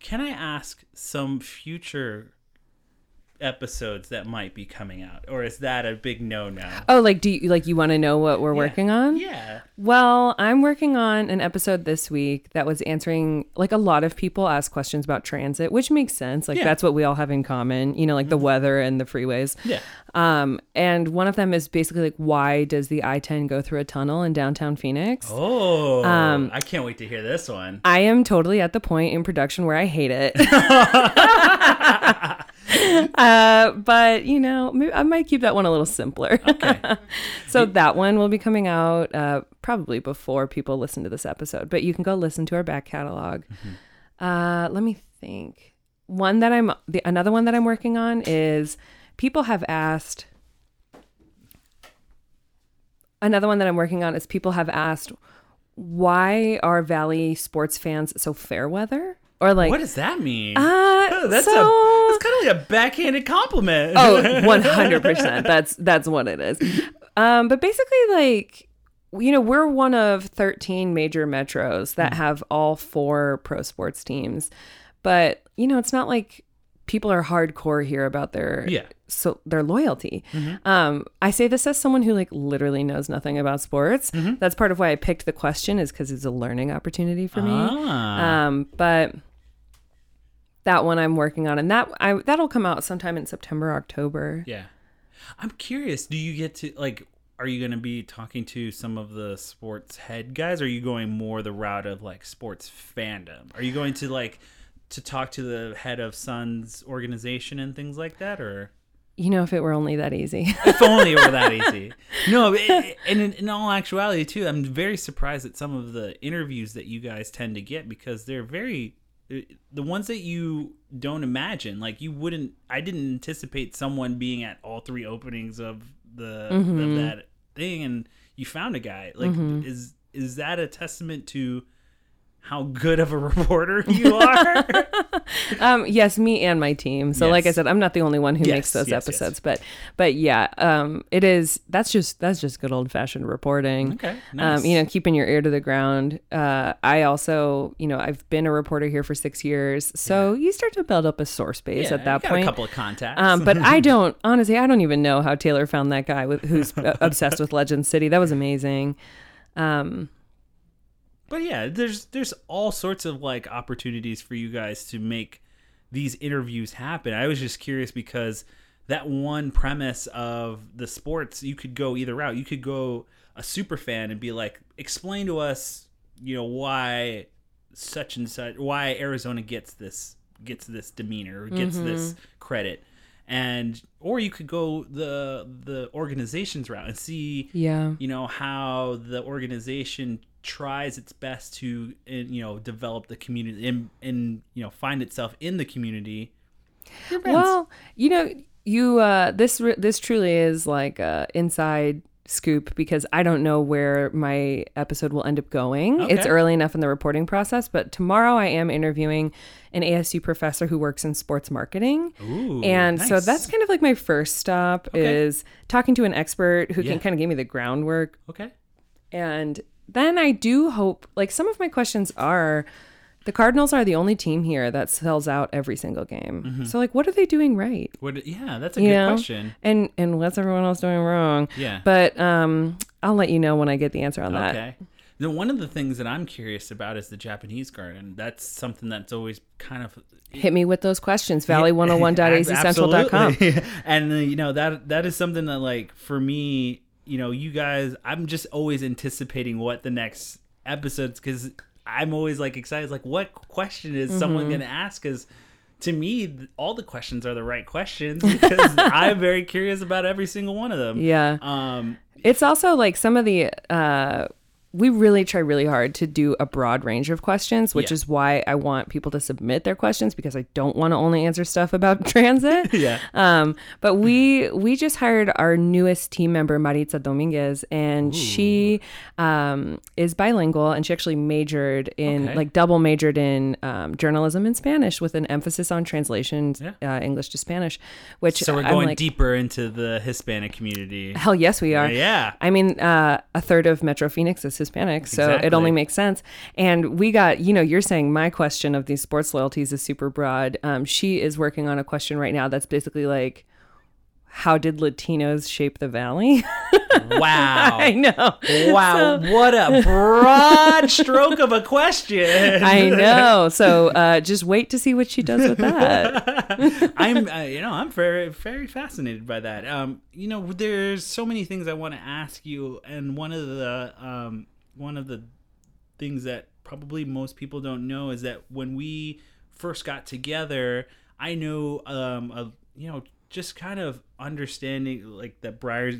Can I ask some future episodes that might be coming out, or is that a big no no Oh, like do you like you want to know what we're working on? Yeah. Well, I'm working on an episode this week that was answering like a lot of people ask questions about transit, which makes sense. Like Yeah. that's what we all have in common, you know, like the weather and the freeways. Yeah. Um, and one of them is basically like why does the I-10 go through a tunnel in downtown Phoenix? Oh, Um, I can't wait to hear this one. I am totally at the point in production where I hate it. uh, but you know, maybe I might keep that one a little simpler. Okay. so that one will be coming out uh, probably before people listen to this episode. But you can go listen to our back catalog. Uh, let me think. One that I'm the another one that I'm working on is people have asked. Another one that I'm working on is people have asked why are Valley sports fans so fair weather or like What does that mean? uh, Oh, that's so, a that's kind of like a backhanded compliment. oh 100% that's that's what it is. Um but basically like you know we're one of 13 major metros that have all four pro sports teams. But you know it's not like people are hardcore here about their Yeah. so their loyalty. Um i say this as someone who like literally knows nothing about sports. That's part of why i picked the question is because it's a learning opportunity for me. Ah. um, but that one I'm working on, and that I that'll come out sometime in September, October. Yeah. I'm curious, do you get to like are you going to be talking to some of the sports head guys or are you going more the route of like sports fandom? Are you going to like to talk to the head of Suns organization and things like that or You know, if it were only that easy. if only it were that easy. No, it, it- and in, in all actuality, too, I'm very surprised at some of the interviews that you guys tend to get because they're very the ones that you don't imagine. Like you wouldn't. I didn't anticipate someone being at all three openings of the of mm-hmm. that thing, and you found a guy. Like mm-hmm. is is that a testament to? How good of a reporter you are! um, yes, me and my team. So, like I said, I'm not the only one who Yes, makes those yes, yes. episodes, but but yeah, um, it is. That's just that's just good old fashioned reporting. Okay, nice. Um, you know, keeping your ear to the ground. Uh, I also, you know, I've been a reporter here for six years, so you start to build up a source base Yeah, at that point. a couple of contacts. Um, but I don't honestly. I don't even know how Taylor found that guy with who's obsessed with Legend City. That was amazing. Um, But yeah, there's there's all sorts of like opportunities for you guys to make these interviews happen. I was just curious because that one premise of the sports, you could go either route. You could go a super fan and be like, explain to us, you know, why such and such, why Arizona gets this gets this demeanor, or gets this mm-hmm. credit, and or you could go the the organization's route and see yeah. you know how the organization tries its best to uh, you know develop the community and and you know find itself in the community Well, you know, you uh, this this truly is like a inside scoop because I don't know where my episode will end up going. It's early enough in the reporting process, but tomorrow I am interviewing an ASU professor who works in sports marketing. Ooh, and so that's kind of like my first stop Okay. is talking to an expert who Yeah. can kind of give me the groundwork okay And then I do hope, like, some of my questions are The Cardinals are the only team here that sells out every single game. Mm-hmm. So like, what are they doing right? What, yeah, that's a You good know? question. And and what's everyone else doing wrong? Yeah. But um, I'll let you know when I get the answer on that. Okay. Now, one of the things that I'm curious about is the Japanese garden. That's something that's always kind of Hit me with those questions. Valley101.azcentral.com. Absolutely. and you know that that is something that like for me, you know, you guys, I'm just always anticipating what the next episodes because I'm always like excited. Like, what question is someone Mm-hmm. going to ask? Because to me, all the questions are the right questions because I'm very curious about every single one of them. Yeah. Um. It's also like some of the uh we really try really hard to do a broad range of questions, which Yeah. is why I want people to submit their questions because I don't want to only answer stuff about transit. Yeah. Um, but we we just hired our newest team member, Maritza Dominguez, and she um, is bilingual and she actually majored in Okay. like double majored in um, journalism and Spanish with an emphasis on translation, Yeah. uh, English to Spanish. Which So we're going like, deeper into the Hispanic community. Hell yes, we are. Yeah. I mean, uh, a third of Metro Phoenix is Hispanic, so it only makes sense. And we got, you know, you're saying my question of these sports loyalties is super broad. Um, she is working on a question right now that's basically like, how did Latinos shape the valley? Wow. I know. Wow, what a broad stroke of a question. I know. So uh, just wait to see what she does with that. I'm, uh, you know, I'm very, very fascinated by that. Um, you know, there's so many things I want to ask you, and one of the, um, one of the things that probably most people don't know is that when we first got together, I know, um, a, you know, just kind of understanding like that Briar's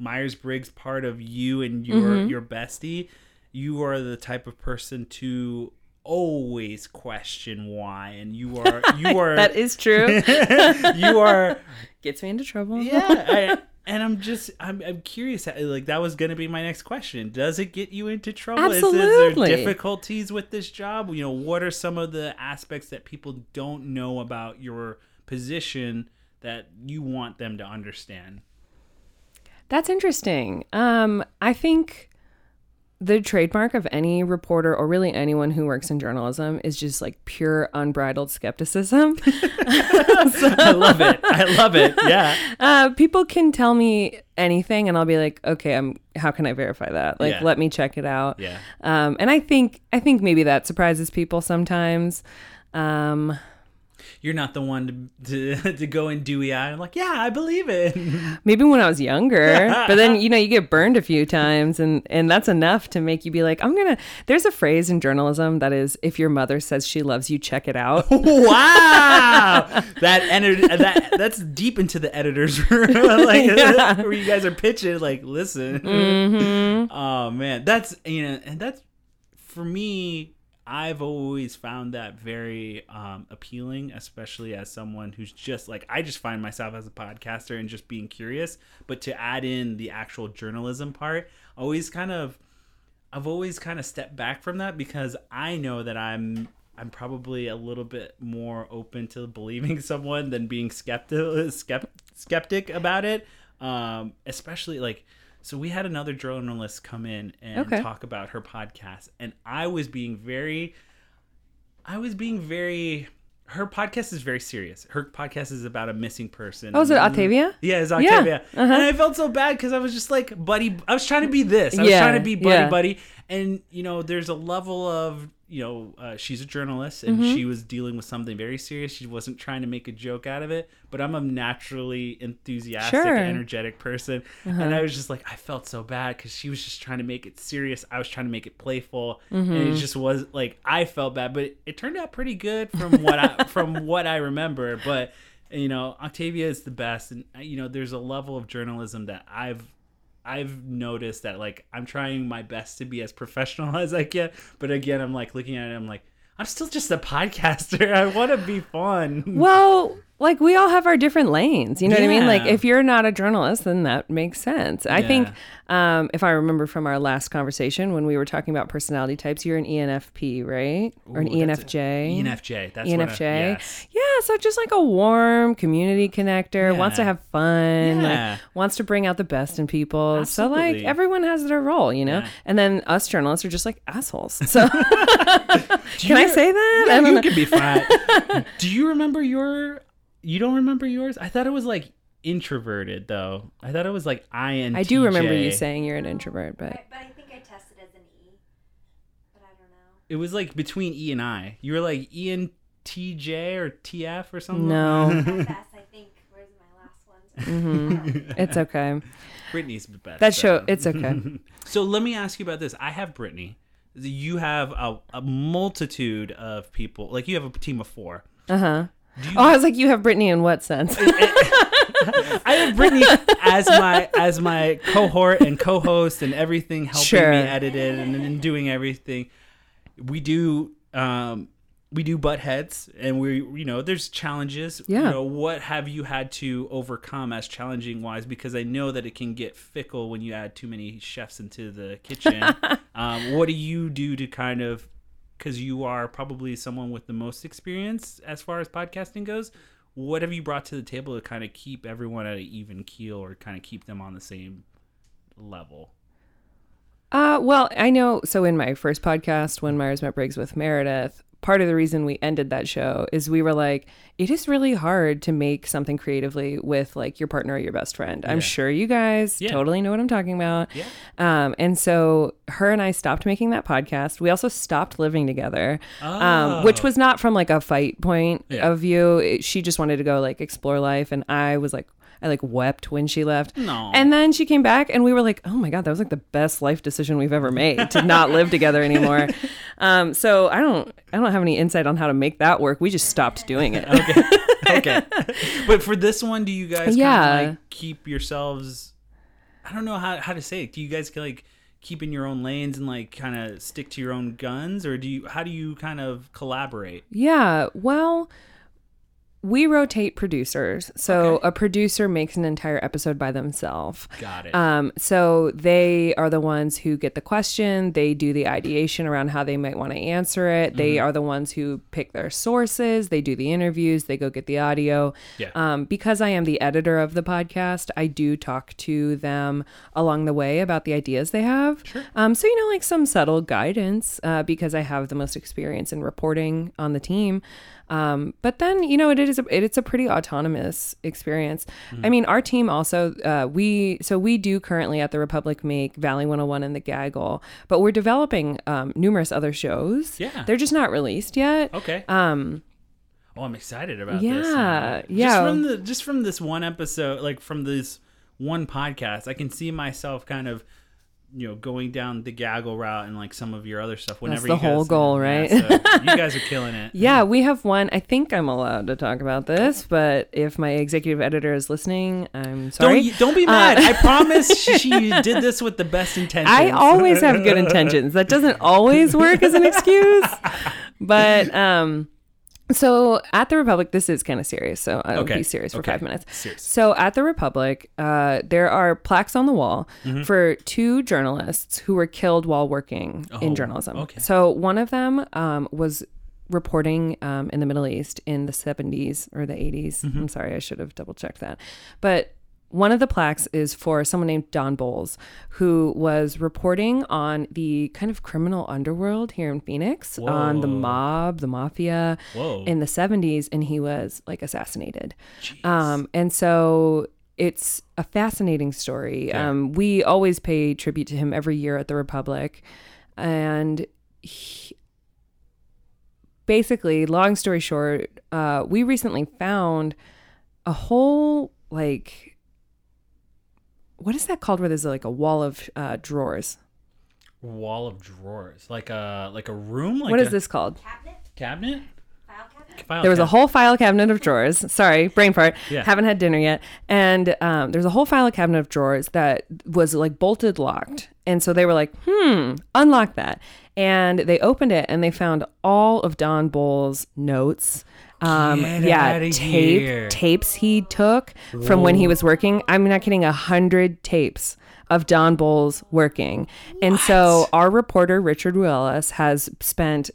Myers Briggs part of you and your mm-hmm. your bestie. You are the type of person to always question why, and you are you are that is true. you are Gets me into trouble. yeah I, and i'm just I'm, I'm curious like that was gonna be my next question does it get you into trouble Is, is Absolutely. there difficulties with this job you know what are some of the aspects that people don't know about your position that you want them to understand That's interesting. Um, I think the trademark of any reporter or really anyone who works in journalism is just like pure unbridled skepticism. i love it i love it yeah uh, people can tell me anything and I'll be like, okay, I'm how can I verify that? Like Yeah. let me check it out. Yeah. Um, and I think I think maybe that surprises people sometimes. Um, you're not the one to, to, to go and dewy eye. I'm like, yeah, I believe it. maybe when I was younger, but then you know you get burned a few times, and and that's enough to make you be like, I'm gonna. There's a phrase in journalism that is, if your mother says she loves you, check it out. wow, that edit that that's deep into the editor's room, like Yeah. where you guys are pitching. Like, listen, Mm-hmm. oh man, that's you know, and that's for me. I've always found that very um, appealing, especially as someone who's just like I just find myself as a podcaster and just being curious. But to add in the actual journalism part, always kind of I've always kind of stepped back from that because I know that I'm I'm probably a little bit more open to believing someone than being skeptic skept, skeptic about it. Um, especially like so we had another journalist come in and Okay. talk about her podcast and I was being very I was being very her podcast is very serious. Her podcast is about a missing person. Oh, is it Octavia? Yeah, it's Yeah, Octavia. uh-huh. And I felt so bad because I was just like, buddy, I was trying to be this. I was Yeah, trying to be buddy yeah. buddy. And, you know, there's a level of, you know, uh, she's a journalist and Mm-hmm. she was dealing with something very serious. She wasn't trying to make a joke out of it, but I'm a naturally enthusiastic, Sure. Uh-huh. energetic person. And I was just like, I felt so bad because she was just trying to make it serious. I was trying to make it playful. And Mm-hmm. it just was like, I felt bad, but it, it turned out pretty good from what I, from what I remember. But, you know, Octavia is the best. And, uh, you know, there's a level of journalism that I've, I've noticed that like I'm trying my best to be as professional as I can, but again, I'm like looking at it, I'm like, I'm still just a podcaster. I want to be fun. Well, like we all have our different lanes. You know what I mean? Like if you're not a journalist, then that makes sense. I think um, if I remember from our last conversation when we were talking about personality types, you're an ENFP, right? or an a- ENFJ. ENFJ. That's what I- ENFJ. yes. Yeah, so just like a warm community connector, wants to have fun, Yeah. like wants to bring out the best in people. So like everyone has their role, you know? Yeah. And then us journalists are just like assholes. So can I say that? I don't you know. could be fine. Do you remember your? You don't remember yours? I thought it was like introverted though. I thought it was like INTJ. I do remember you saying you're an introvert, but But I think I tested as an E. But I don't know. it was like between E and I. You were like ENTJ or TF or something. no. FS, I think. Where's my last one? Mm-hmm. It's okay. Brittany's the best. That show though. it's okay. So let me ask you about this. I have Brittany. You have a, a multitude of people. Like you have a team of four. Uh-huh. Uh-huh. Oh, I was like, you have Brittany in what sense? I have Brittany as my as my cohort and co-host and everything, helping Sure. me edit it and, and doing everything. We do um we do butt heads and we you know there's challenges. You Yeah. know, what have you had to overcome as challenging wise? Because I know that it can get fickle when you add too many chefs into the kitchen. um, what do you do to kind of because you are probably someone with the most experience as far as podcasting goes. What have you brought to the table to kind of keep everyone at an even keel or kind of keep them on the same level? Uh, well, I know. So in my first podcast, when Myers met Briggs with Meredith, part of the reason we ended that show is we were like, it is really hard to make something creatively with like your partner or your best friend. I'm sure you guys Yeah. totally know what I'm talking about. Yeah. Um, and so her and I stopped making that podcast. We also stopped living together, um, which Oh. was not from like a fight point Yeah. of view. It- she just wanted to go like explore life, and I was like. I like wept when she left. No. And then she came back and we were like, oh my God, that was like the best life decision we've ever made to not live together anymore. Um, so I don't I don't have any insight on how to make that work. We just stopped doing it. okay. Okay. But for this one, do you guys Yeah. kind of like keep yourselves? I don't know how how to say it. Do you guys like keep in your own lanes and like kind of stick to your own guns, or do you? How do you kind of collaborate? Yeah. Well, we rotate producers. So Okay. a producer makes an entire episode by themselves. Got it. Um, so they are the ones who get the question. They do the ideation around how they might want to answer it. They Mm-hmm. are the ones who pick their sources. They do the interviews. They go get the audio. Yeah. Um, because I am the editor of the podcast, I do talk to them along the way about the ideas they have. Sure. Um, so you know, like some subtle guidance uh, because I have the most experience in reporting on the team. Um, but then you know it is a, it, it's a pretty autonomous experience. I mean, our team also uh, we so we do currently at the Republic make Valley 101 and the Gaggle, but we're developing um, numerous other shows. Yeah. they're just not released yet. okay. Um, Oh, I'm excited about Yeah, this. uh, yeah. Just from the just from this one episode, like from this one podcast, I can see myself kind of, you know, going down the gaggle route and like some of your other stuff. Whenever the you whole guys- goal, yeah, right? so you guys are killing it. Yeah, we have one. I think I'm allowed to talk about this, but if my executive editor is listening, I'm sorry. Don't don't be mad. I promise she, she did this with the best intentions. I always have good intentions. That doesn't always work as an excuse. But um so at the Republic, this is kind of serious. So I'll Okay, be serious for okay. five minutes. Serious. So at the Republic, uh, there are plaques on the wall Mm-hmm. for two journalists who were killed while working Oh, in journalism. okay. So one of them um, was reporting um, in the Middle East in the 70s or the 80s. Mm-hmm. I'm sorry, I should have double checked that. But one of the plaques is for someone named Don Bolles, who was reporting on the kind of criminal underworld here in Phoenix, on the mob, the mafia Whoa. in the 70s, and he was like assassinated. Um, and so it's a fascinating story. Um, we always pay tribute to him every year at the Republic. And he, basically, long story short, uh, we recently found a whole, like, what is that called where there's like a wall of uh, drawers? Wall of drawers, like a like a room. Like What is a this called? Cabinet? cabinet? File cabinet? File there was a whole file cabinet of drawers. Sorry, brain fart. Yeah. Haven't had dinner yet. And um, there's a whole file cabinet of drawers that was like bolted locked. And so they were like, hmm, unlock that. And they opened it and they found all of Don Bolles' notes Um, Get yeah, tape here. tapes he took from when he was working. I'm not kidding. A hundred tapes of Don Bolles working, and so our reporter Richard Ruelas has spent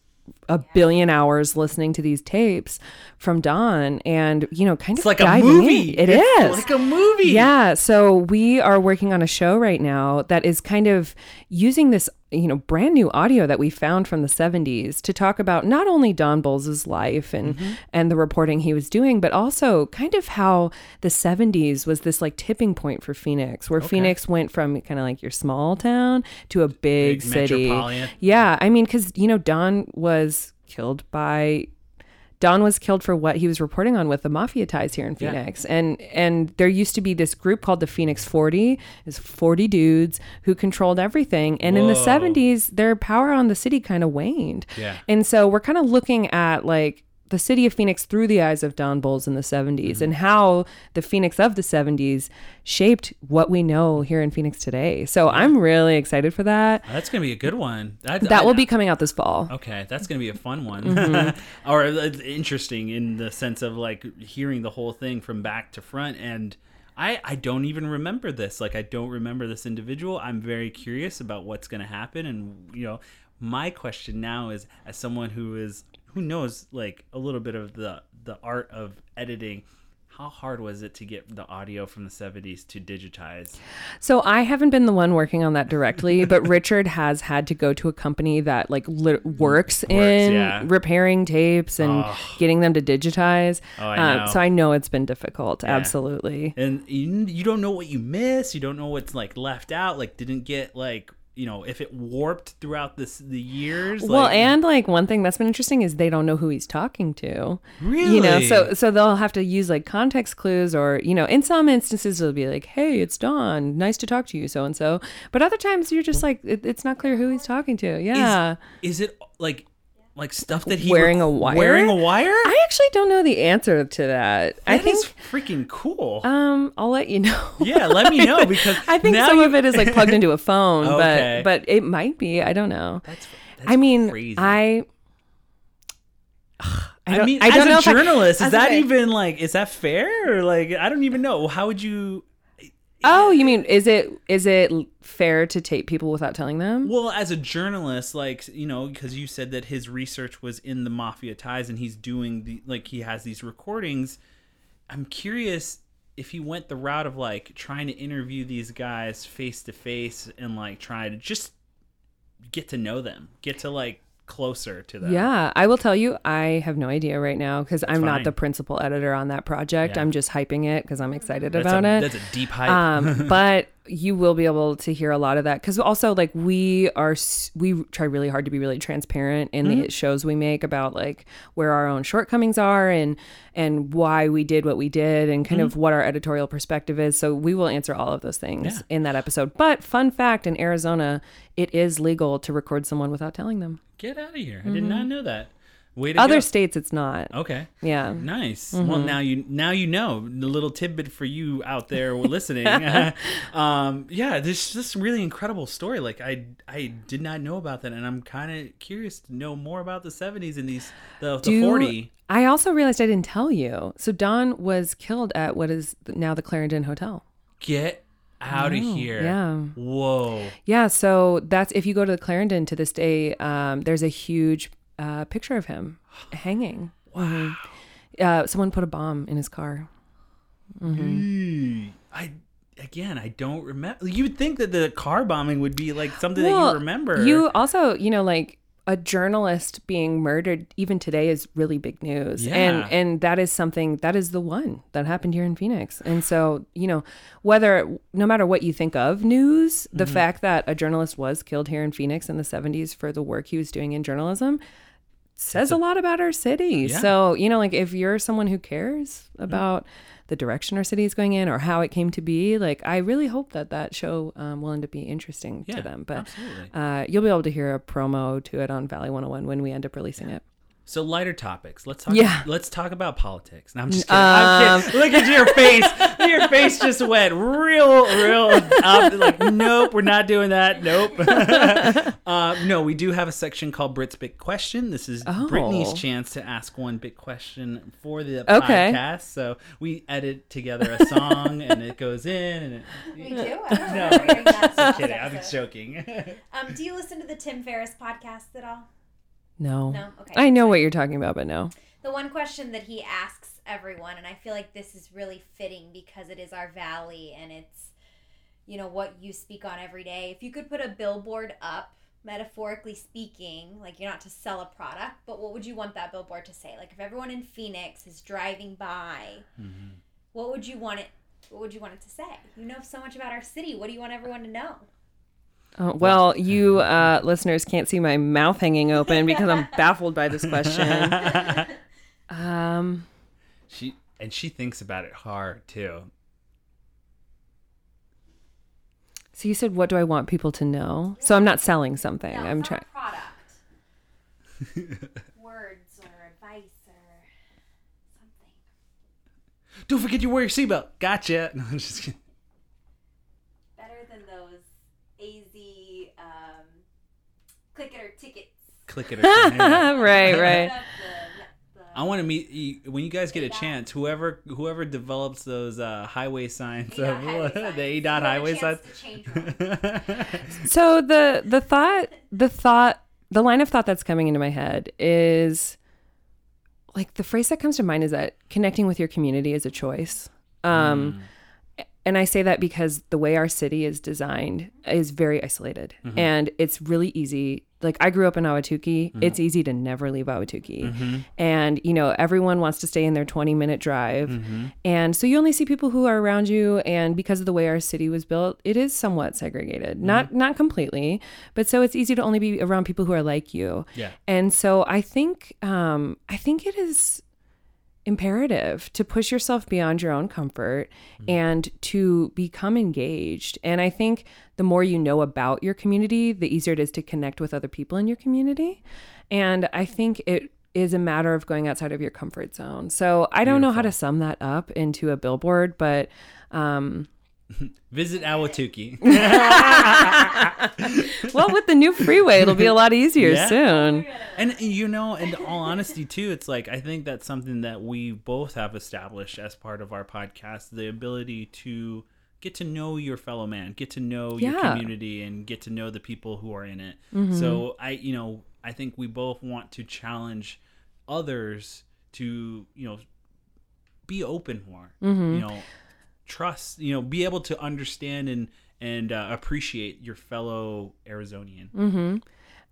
a billion hours listening to these tapes from Don, and you know, kind It's of like a movie. In. It It's is like a movie. yeah. So we are working on a show right now that is kind of using this, you know, brand new audio that we found from the 70s to talk about not only Don Bolles' life and Mm-hmm. and the reporting he was doing, but also kind of how the 70s was this like tipping point for Phoenix, where Phoenix went from kind of like your small town to a big, Big city. Yeah. I mean, because, you know, Don was killed by Don was killed for what he was reporting on with the mafia ties here in Yeah. Phoenix. And and there used to be this group called the Phoenix 40. Is 40 dudes who controlled everything. And in the 70s, their power on the city kind of waned. Yeah. And so we're kind of looking at like the city of Phoenix through the eyes of Don Bolles in the 70s Mm-hmm. and how the Phoenix of the 70s shaped what we know here in Phoenix today. So I'm really excited for that. That's gonna be a good one. That, That I- will be coming out this fall. Okay, that's gonna be a fun one, Mm-hmm. or uh, interesting in the sense of like hearing the whole thing from back to front. And I, I don't even remember this. Like I don't remember this individual. I'm very curious about what's gonna happen. And you know, my question now is, as someone who is who knows like a little bit of the the art of editing. How hard was it to get the audio from the 70s to digitize? So I haven't been the one working on that directly, but Richard has had to go to a company that like li- works, in yeah. repairing tapes and getting them to digitize. Oh, I Uh, know. so I know it's been difficult. Absolutely. and you, you don't know what you miss you don't know what's like left out like didn't get like you know if it warped throughout this the years Well, like, and like one thing that's been interesting is they don't know who he's talking to. really You know, so so they'll have to use like context clues or, you know, in some instances it'll be like, "Hey, it's Don. Nice to talk to you, so and so." But other times you're just like it, it's not clear who he's talking to. Yeah. is, is it like like stuff that he Wearing a wire? wearing a wire I actually don't know the answer to that. I think is freaking cool um I'll let you know. yeah let me know because I think some you- of it is like plugged into a phone, Okay. but but it might be. I don't know. that's, that's I mean, crazy. I I, I, mean, I don't as a if I- journalist, is that even like, is that fair? Or like, I don't even know. How would you? Oh, you mean is it is it fair to tape people without telling them? Well, as a journalist, like you know, because you said that his research was in the mafia ties, and he's doing the like he has these recordings. I'm curious if he went the route of like trying to interview these guys face to face and like try to just get to know them, get to like closer to them. Yeah, I will tell you, I have no idea right now because I'm fine. not the principal editor on that project. Yeah. I'm just hyping it because I'm excited that's about a, it. That's a deep hype. um, but you will be able to hear a lot of that because also like we are we try really hard to be really transparent in Mm-hmm. the shows we make about like where our own shortcomings are and and why we did what we did and kind Mm-hmm. of what our editorial perspective is so we will answer all of those things Yeah. in that episode but fun fact in arizona it is legal to record someone without telling them get out of here! I did not know that. Way to other go. states it's not Okay. yeah Nice. Mm-hmm. Well, now you now you know the little tidbit for you out there listening. um, yeah, this this really incredible story. Like I I did not know about that, and I'm kind of curious to know more about the '70s and these the, the Do- 40. I also realized I didn't tell you. So Don was killed at what is now the Clarendon Hotel. Get out of here! yeah. Whoa. Yeah, so that's if you go to the Clarendon to this day, um, there's a huge uh, picture of him hanging. Wow. Uh, someone put a bomb in his car. Mm. I again I don't remember. You'd think that the car bombing would be like something that you remember. You also, you know, like a journalist being murdered even today is really big news. Yeah. And and that is something that is the one that happened here in Phoenix. And so, you know, whether no matter what you think of news, the Mm-hmm. fact that a journalist was killed here in Phoenix in the 70s for the work he was doing in journalism says a, lot about our city. Yeah. So, you know, like if you're someone who cares about the direction our city is going in or how it came to be, like I really hope that that show um, will end up being interesting Yeah, to them. But uh, you'll be able to hear a promo to it on Valley 101 when we end up releasing it. So lighter topics. Let's talk. Yeah. Let's talk about politics. No, I'm just kidding. I'm kidding. Look at your face. your face just went real, real up. Like, nope, we're not doing that. Nope. uh, no, we do have a section called Brit's Big Question. This is Oh. Brittany's chance to ask one big question for the Okay. podcast. So we edit together a song, and it goes in, and it. We do. I don't no, know. I'm kidding. I'm joking. Um, do you listen to the Tim Ferriss podcast at all? No. No? Okay. I know what you're talking about, but no. The one question that he asks everyone, and I feel like this is really fitting because it is our valley and it's, you know, what you speak on every day. If you could put a billboard up, metaphorically speaking, like you're not to sell a product, but what would you want that billboard to say? Like if everyone in Phoenix is driving by, mm-hmm. what would you want it? What would you want it to say? You know so much about our city. What do you want everyone to know? Uh, well, you uh, listeners can't see my mouth hanging open because I'm baffled by this question. Um, she and she thinks about it hard too. so you said, what do I want people to know? So I'm not selling something. No, I'm trying. product. Words or advice or something. Don't forget you wear your seatbelt. Gotcha. No, I'm just kidding. Better than those AZ um, click it or tickets. Click it. Or something. Right, right. Up the- the- I want to meet you, when you guys get a chance. Whoever whoever develops those uh, highway signs, ADOT of, highway the A dot You a highway signs. to. So the the thought the thought the line of thought that's coming into my head is like the phrase that comes to mind is that connecting with your community is a choice. Um and I say that because the way our city is designed is very isolated and it's really easy. Like I grew up in Ahwatukee, mm-hmm. it's easy to never leave Ahwatukee. Mm-hmm. And you know, everyone wants to stay in their 20 minute drive. Mm-hmm. And so you only see people who are around you and because of the way our city was built, it is somewhat segregated. Not not completely, but so it's easy to only be around people who are like you. Yeah. And so I think um I think it is imperative to push yourself beyond your own comfort and to become engaged. And I think the more you know about your community, the easier it is to connect with other people in your community. And I think it is a matter of going outside of your comfort zone. So I don't know how to sum that up into a billboard, but um, Visit Ahwatukee. well, with the new freeway, it'll be a lot easier Yeah. soon. and you know, in all honesty, too, it's like I think that's something that we both have established as part of our podcast: the ability to get to know your fellow man, get to know your community, and get to know the people who are in it. Mm-hmm. So I, you know, I think we both want to challenge others to, you know, be open more. Mm-hmm. You know, trust. You know, be able to understand and and uh, appreciate your fellow Arizonian. Mm.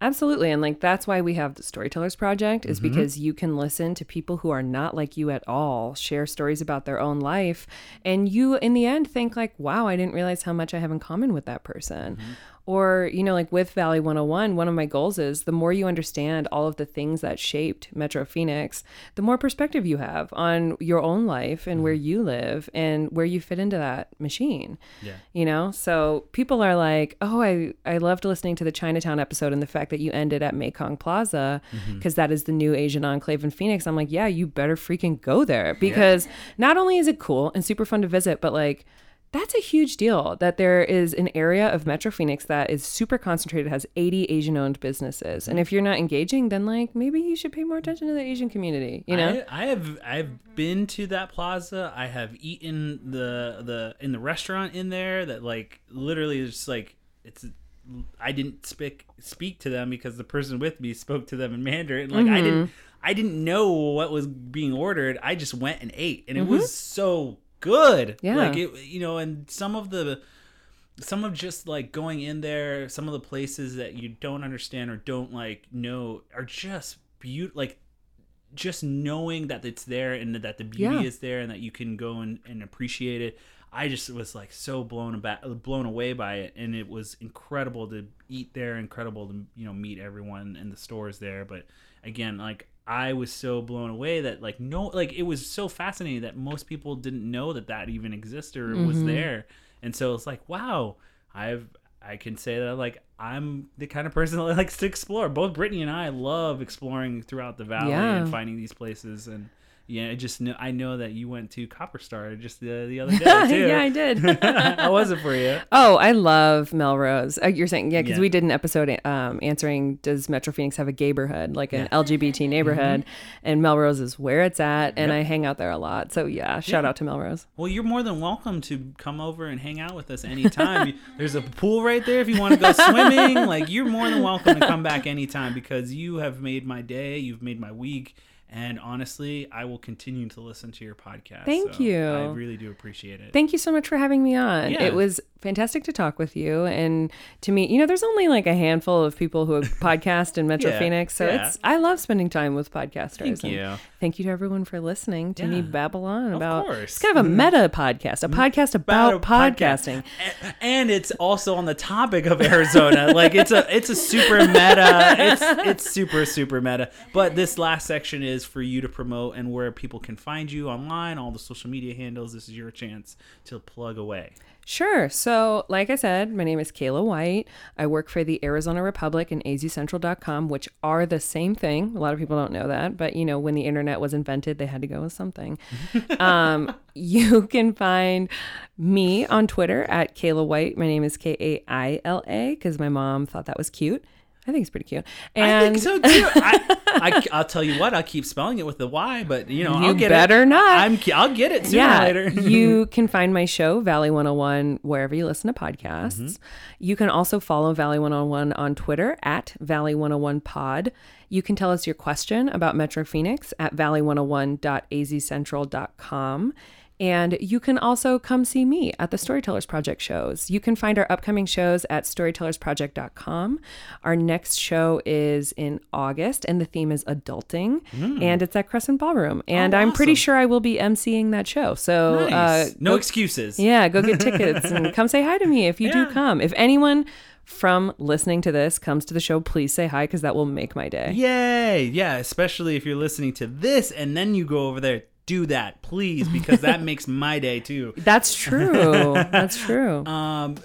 Absolutely. And like that's why we have the Storytellers Project is because you can listen to people who are not like you at all, share stories about their own life, and you in the end think like, wow, I didn't realize how much I have in common with that person. Or, you know, like with Valley 101, one of my goals is the more you understand all of the things that shaped Metro Phoenix, the more perspective you have on your own life and where mm-hmm. you live and where you fit into that machine Yeah. you know? So people are like oh i i loved listening to the chinatown episode and the fact that you ended at mekong plaza mm-hmm. because is the new asian enclave in phoenix. I'm like yeah you better freaking go there. Because not only is it cool and super fun to visit but like that's a huge deal that there is an area of Metro Phoenix that is super concentrated, has 80 Asian owned businesses. And if you're not engaging, then like maybe you should pay more attention to the Asian community, you know? I, I have I've been to that plaza. I have eaten the the in the restaurant in there that like literally is just like it's I didn't speak speak to them because the person with me spoke to them in Mandarin. Like I mm-hmm. didn't I didn't know what was being ordered. I just went and ate and it was mm-hmm. so good. Yeah. Like it you know and some of the some of just like going in there some of the places that you don't understand or don't like know are just beautiful like just knowing that it's there and that the beauty Yeah. is there and that you can go and, and appreciate it i just was like so blown about blown away by it and it was incredible to eat there incredible to you know meet everyone in the stores there but again like i was so blown away that like no like it was so fascinating that most people didn't know that that even existed or was mm-hmm. there and so it's like wow i've i can say that like I'm the kind of person that likes to explore. Both Brittany and I love exploring throughout the valley Yeah. and finding these places. And yeah, I just know I know that you went to Copper Star just the, the other day too. yeah, I did. How was it for you? Oh, I love Melrose. Uh, you're saying, yeah, because Yeah. we did an episode um, answering Does Metro Phoenix have a gayborhood, like an LGBT neighborhood? And Melrose is where it's at, and I hang out there a lot. So, yeah, shout Yeah. out to Melrose. Well, you're more than welcome to come over and hang out with us anytime. There's a pool right there if you want to go swimming. Like you're more than welcome to come back anytime because you have made my day. You've made my week. And honestly, I will continue to listen to your podcast. Thank so you. I really do appreciate it. Thank you so much for having me on. Yeah. It was fantastic to talk with you and to meet. You know, there's only like a handful of people who have podcast in Metro Yeah, Phoenix, so yeah. it's I love spending time with podcasters. Thank you. Thank you to everyone for listening to me Yeah. babble on Of about. course. It's kind of a mm. meta podcast, a mm. podcast about, a podcast. podcasting. A- and it's also on the topic of Arizona. like it's a it's a super meta. It's it's super super meta. But this last section is for you to promote and where people can find you online, all the social media handles. This is your chance to plug away. Sure. So, like I said, my name is Kaila White. I work for the Arizona Republic and azcentral.com, which are the same thing. A lot of people don't know that, but you know, when the internet was invented, they had to go with something. um, you can find me on Twitter at Kaila White. My name is K A I L A because my mom thought that was cute. I think it's pretty cute. And I think so too. I, I, I'll tell you what. I'll keep spelling it with the Y, but you know, You I'll get better it. not. I'm. I'll get it sooner yeah, or later. you can find my show, Valley 101, wherever you listen to podcasts. Mm-hmm. You can also follow Valley 101 on Twitter at Valley 101 Pod. You can tell us your question about Metro Phoenix at valley101.azcentral.com. And you can also come see me at the Storytellers Project shows. You can find our upcoming shows at storytellersproject.com. Our next show is in August, and the theme is adulting, and it's at Crescent Ballroom. And Mm. Oh, I'm pretty sure I will be emceeing that show. So, nice. uh, no go- excuses. yeah, go get tickets and come say hi to me if you Yeah. do come. If anyone from listening to this comes to the show, please say hi because that will make my day. Yay! Yeah, especially if you're listening to this and then you go over there. Do that, please, because that makes my day too. That's true. That's true. Um,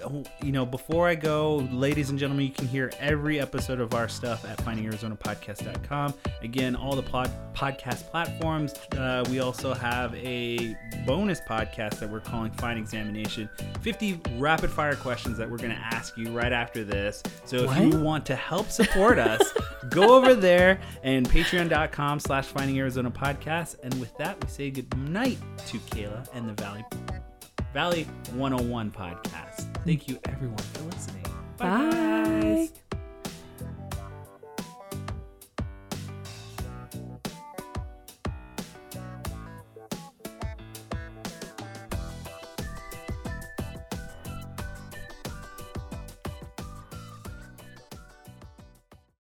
you know, before I go, ladies and gentlemen, you can hear every episode of our stuff at findingarizonapodcast.com. Again, all the pod- podcast platforms. Uh, we also have a bonus podcast that we're calling Fine Examination 50 rapid fire questions that we're going to ask you right after this. So if you want to help support us, go over there and patreon.com slash finding Arizona podcast. And with that, say good night to Kaila and the Valley Valley 101 podcast. Thank you everyone for listening. Bye.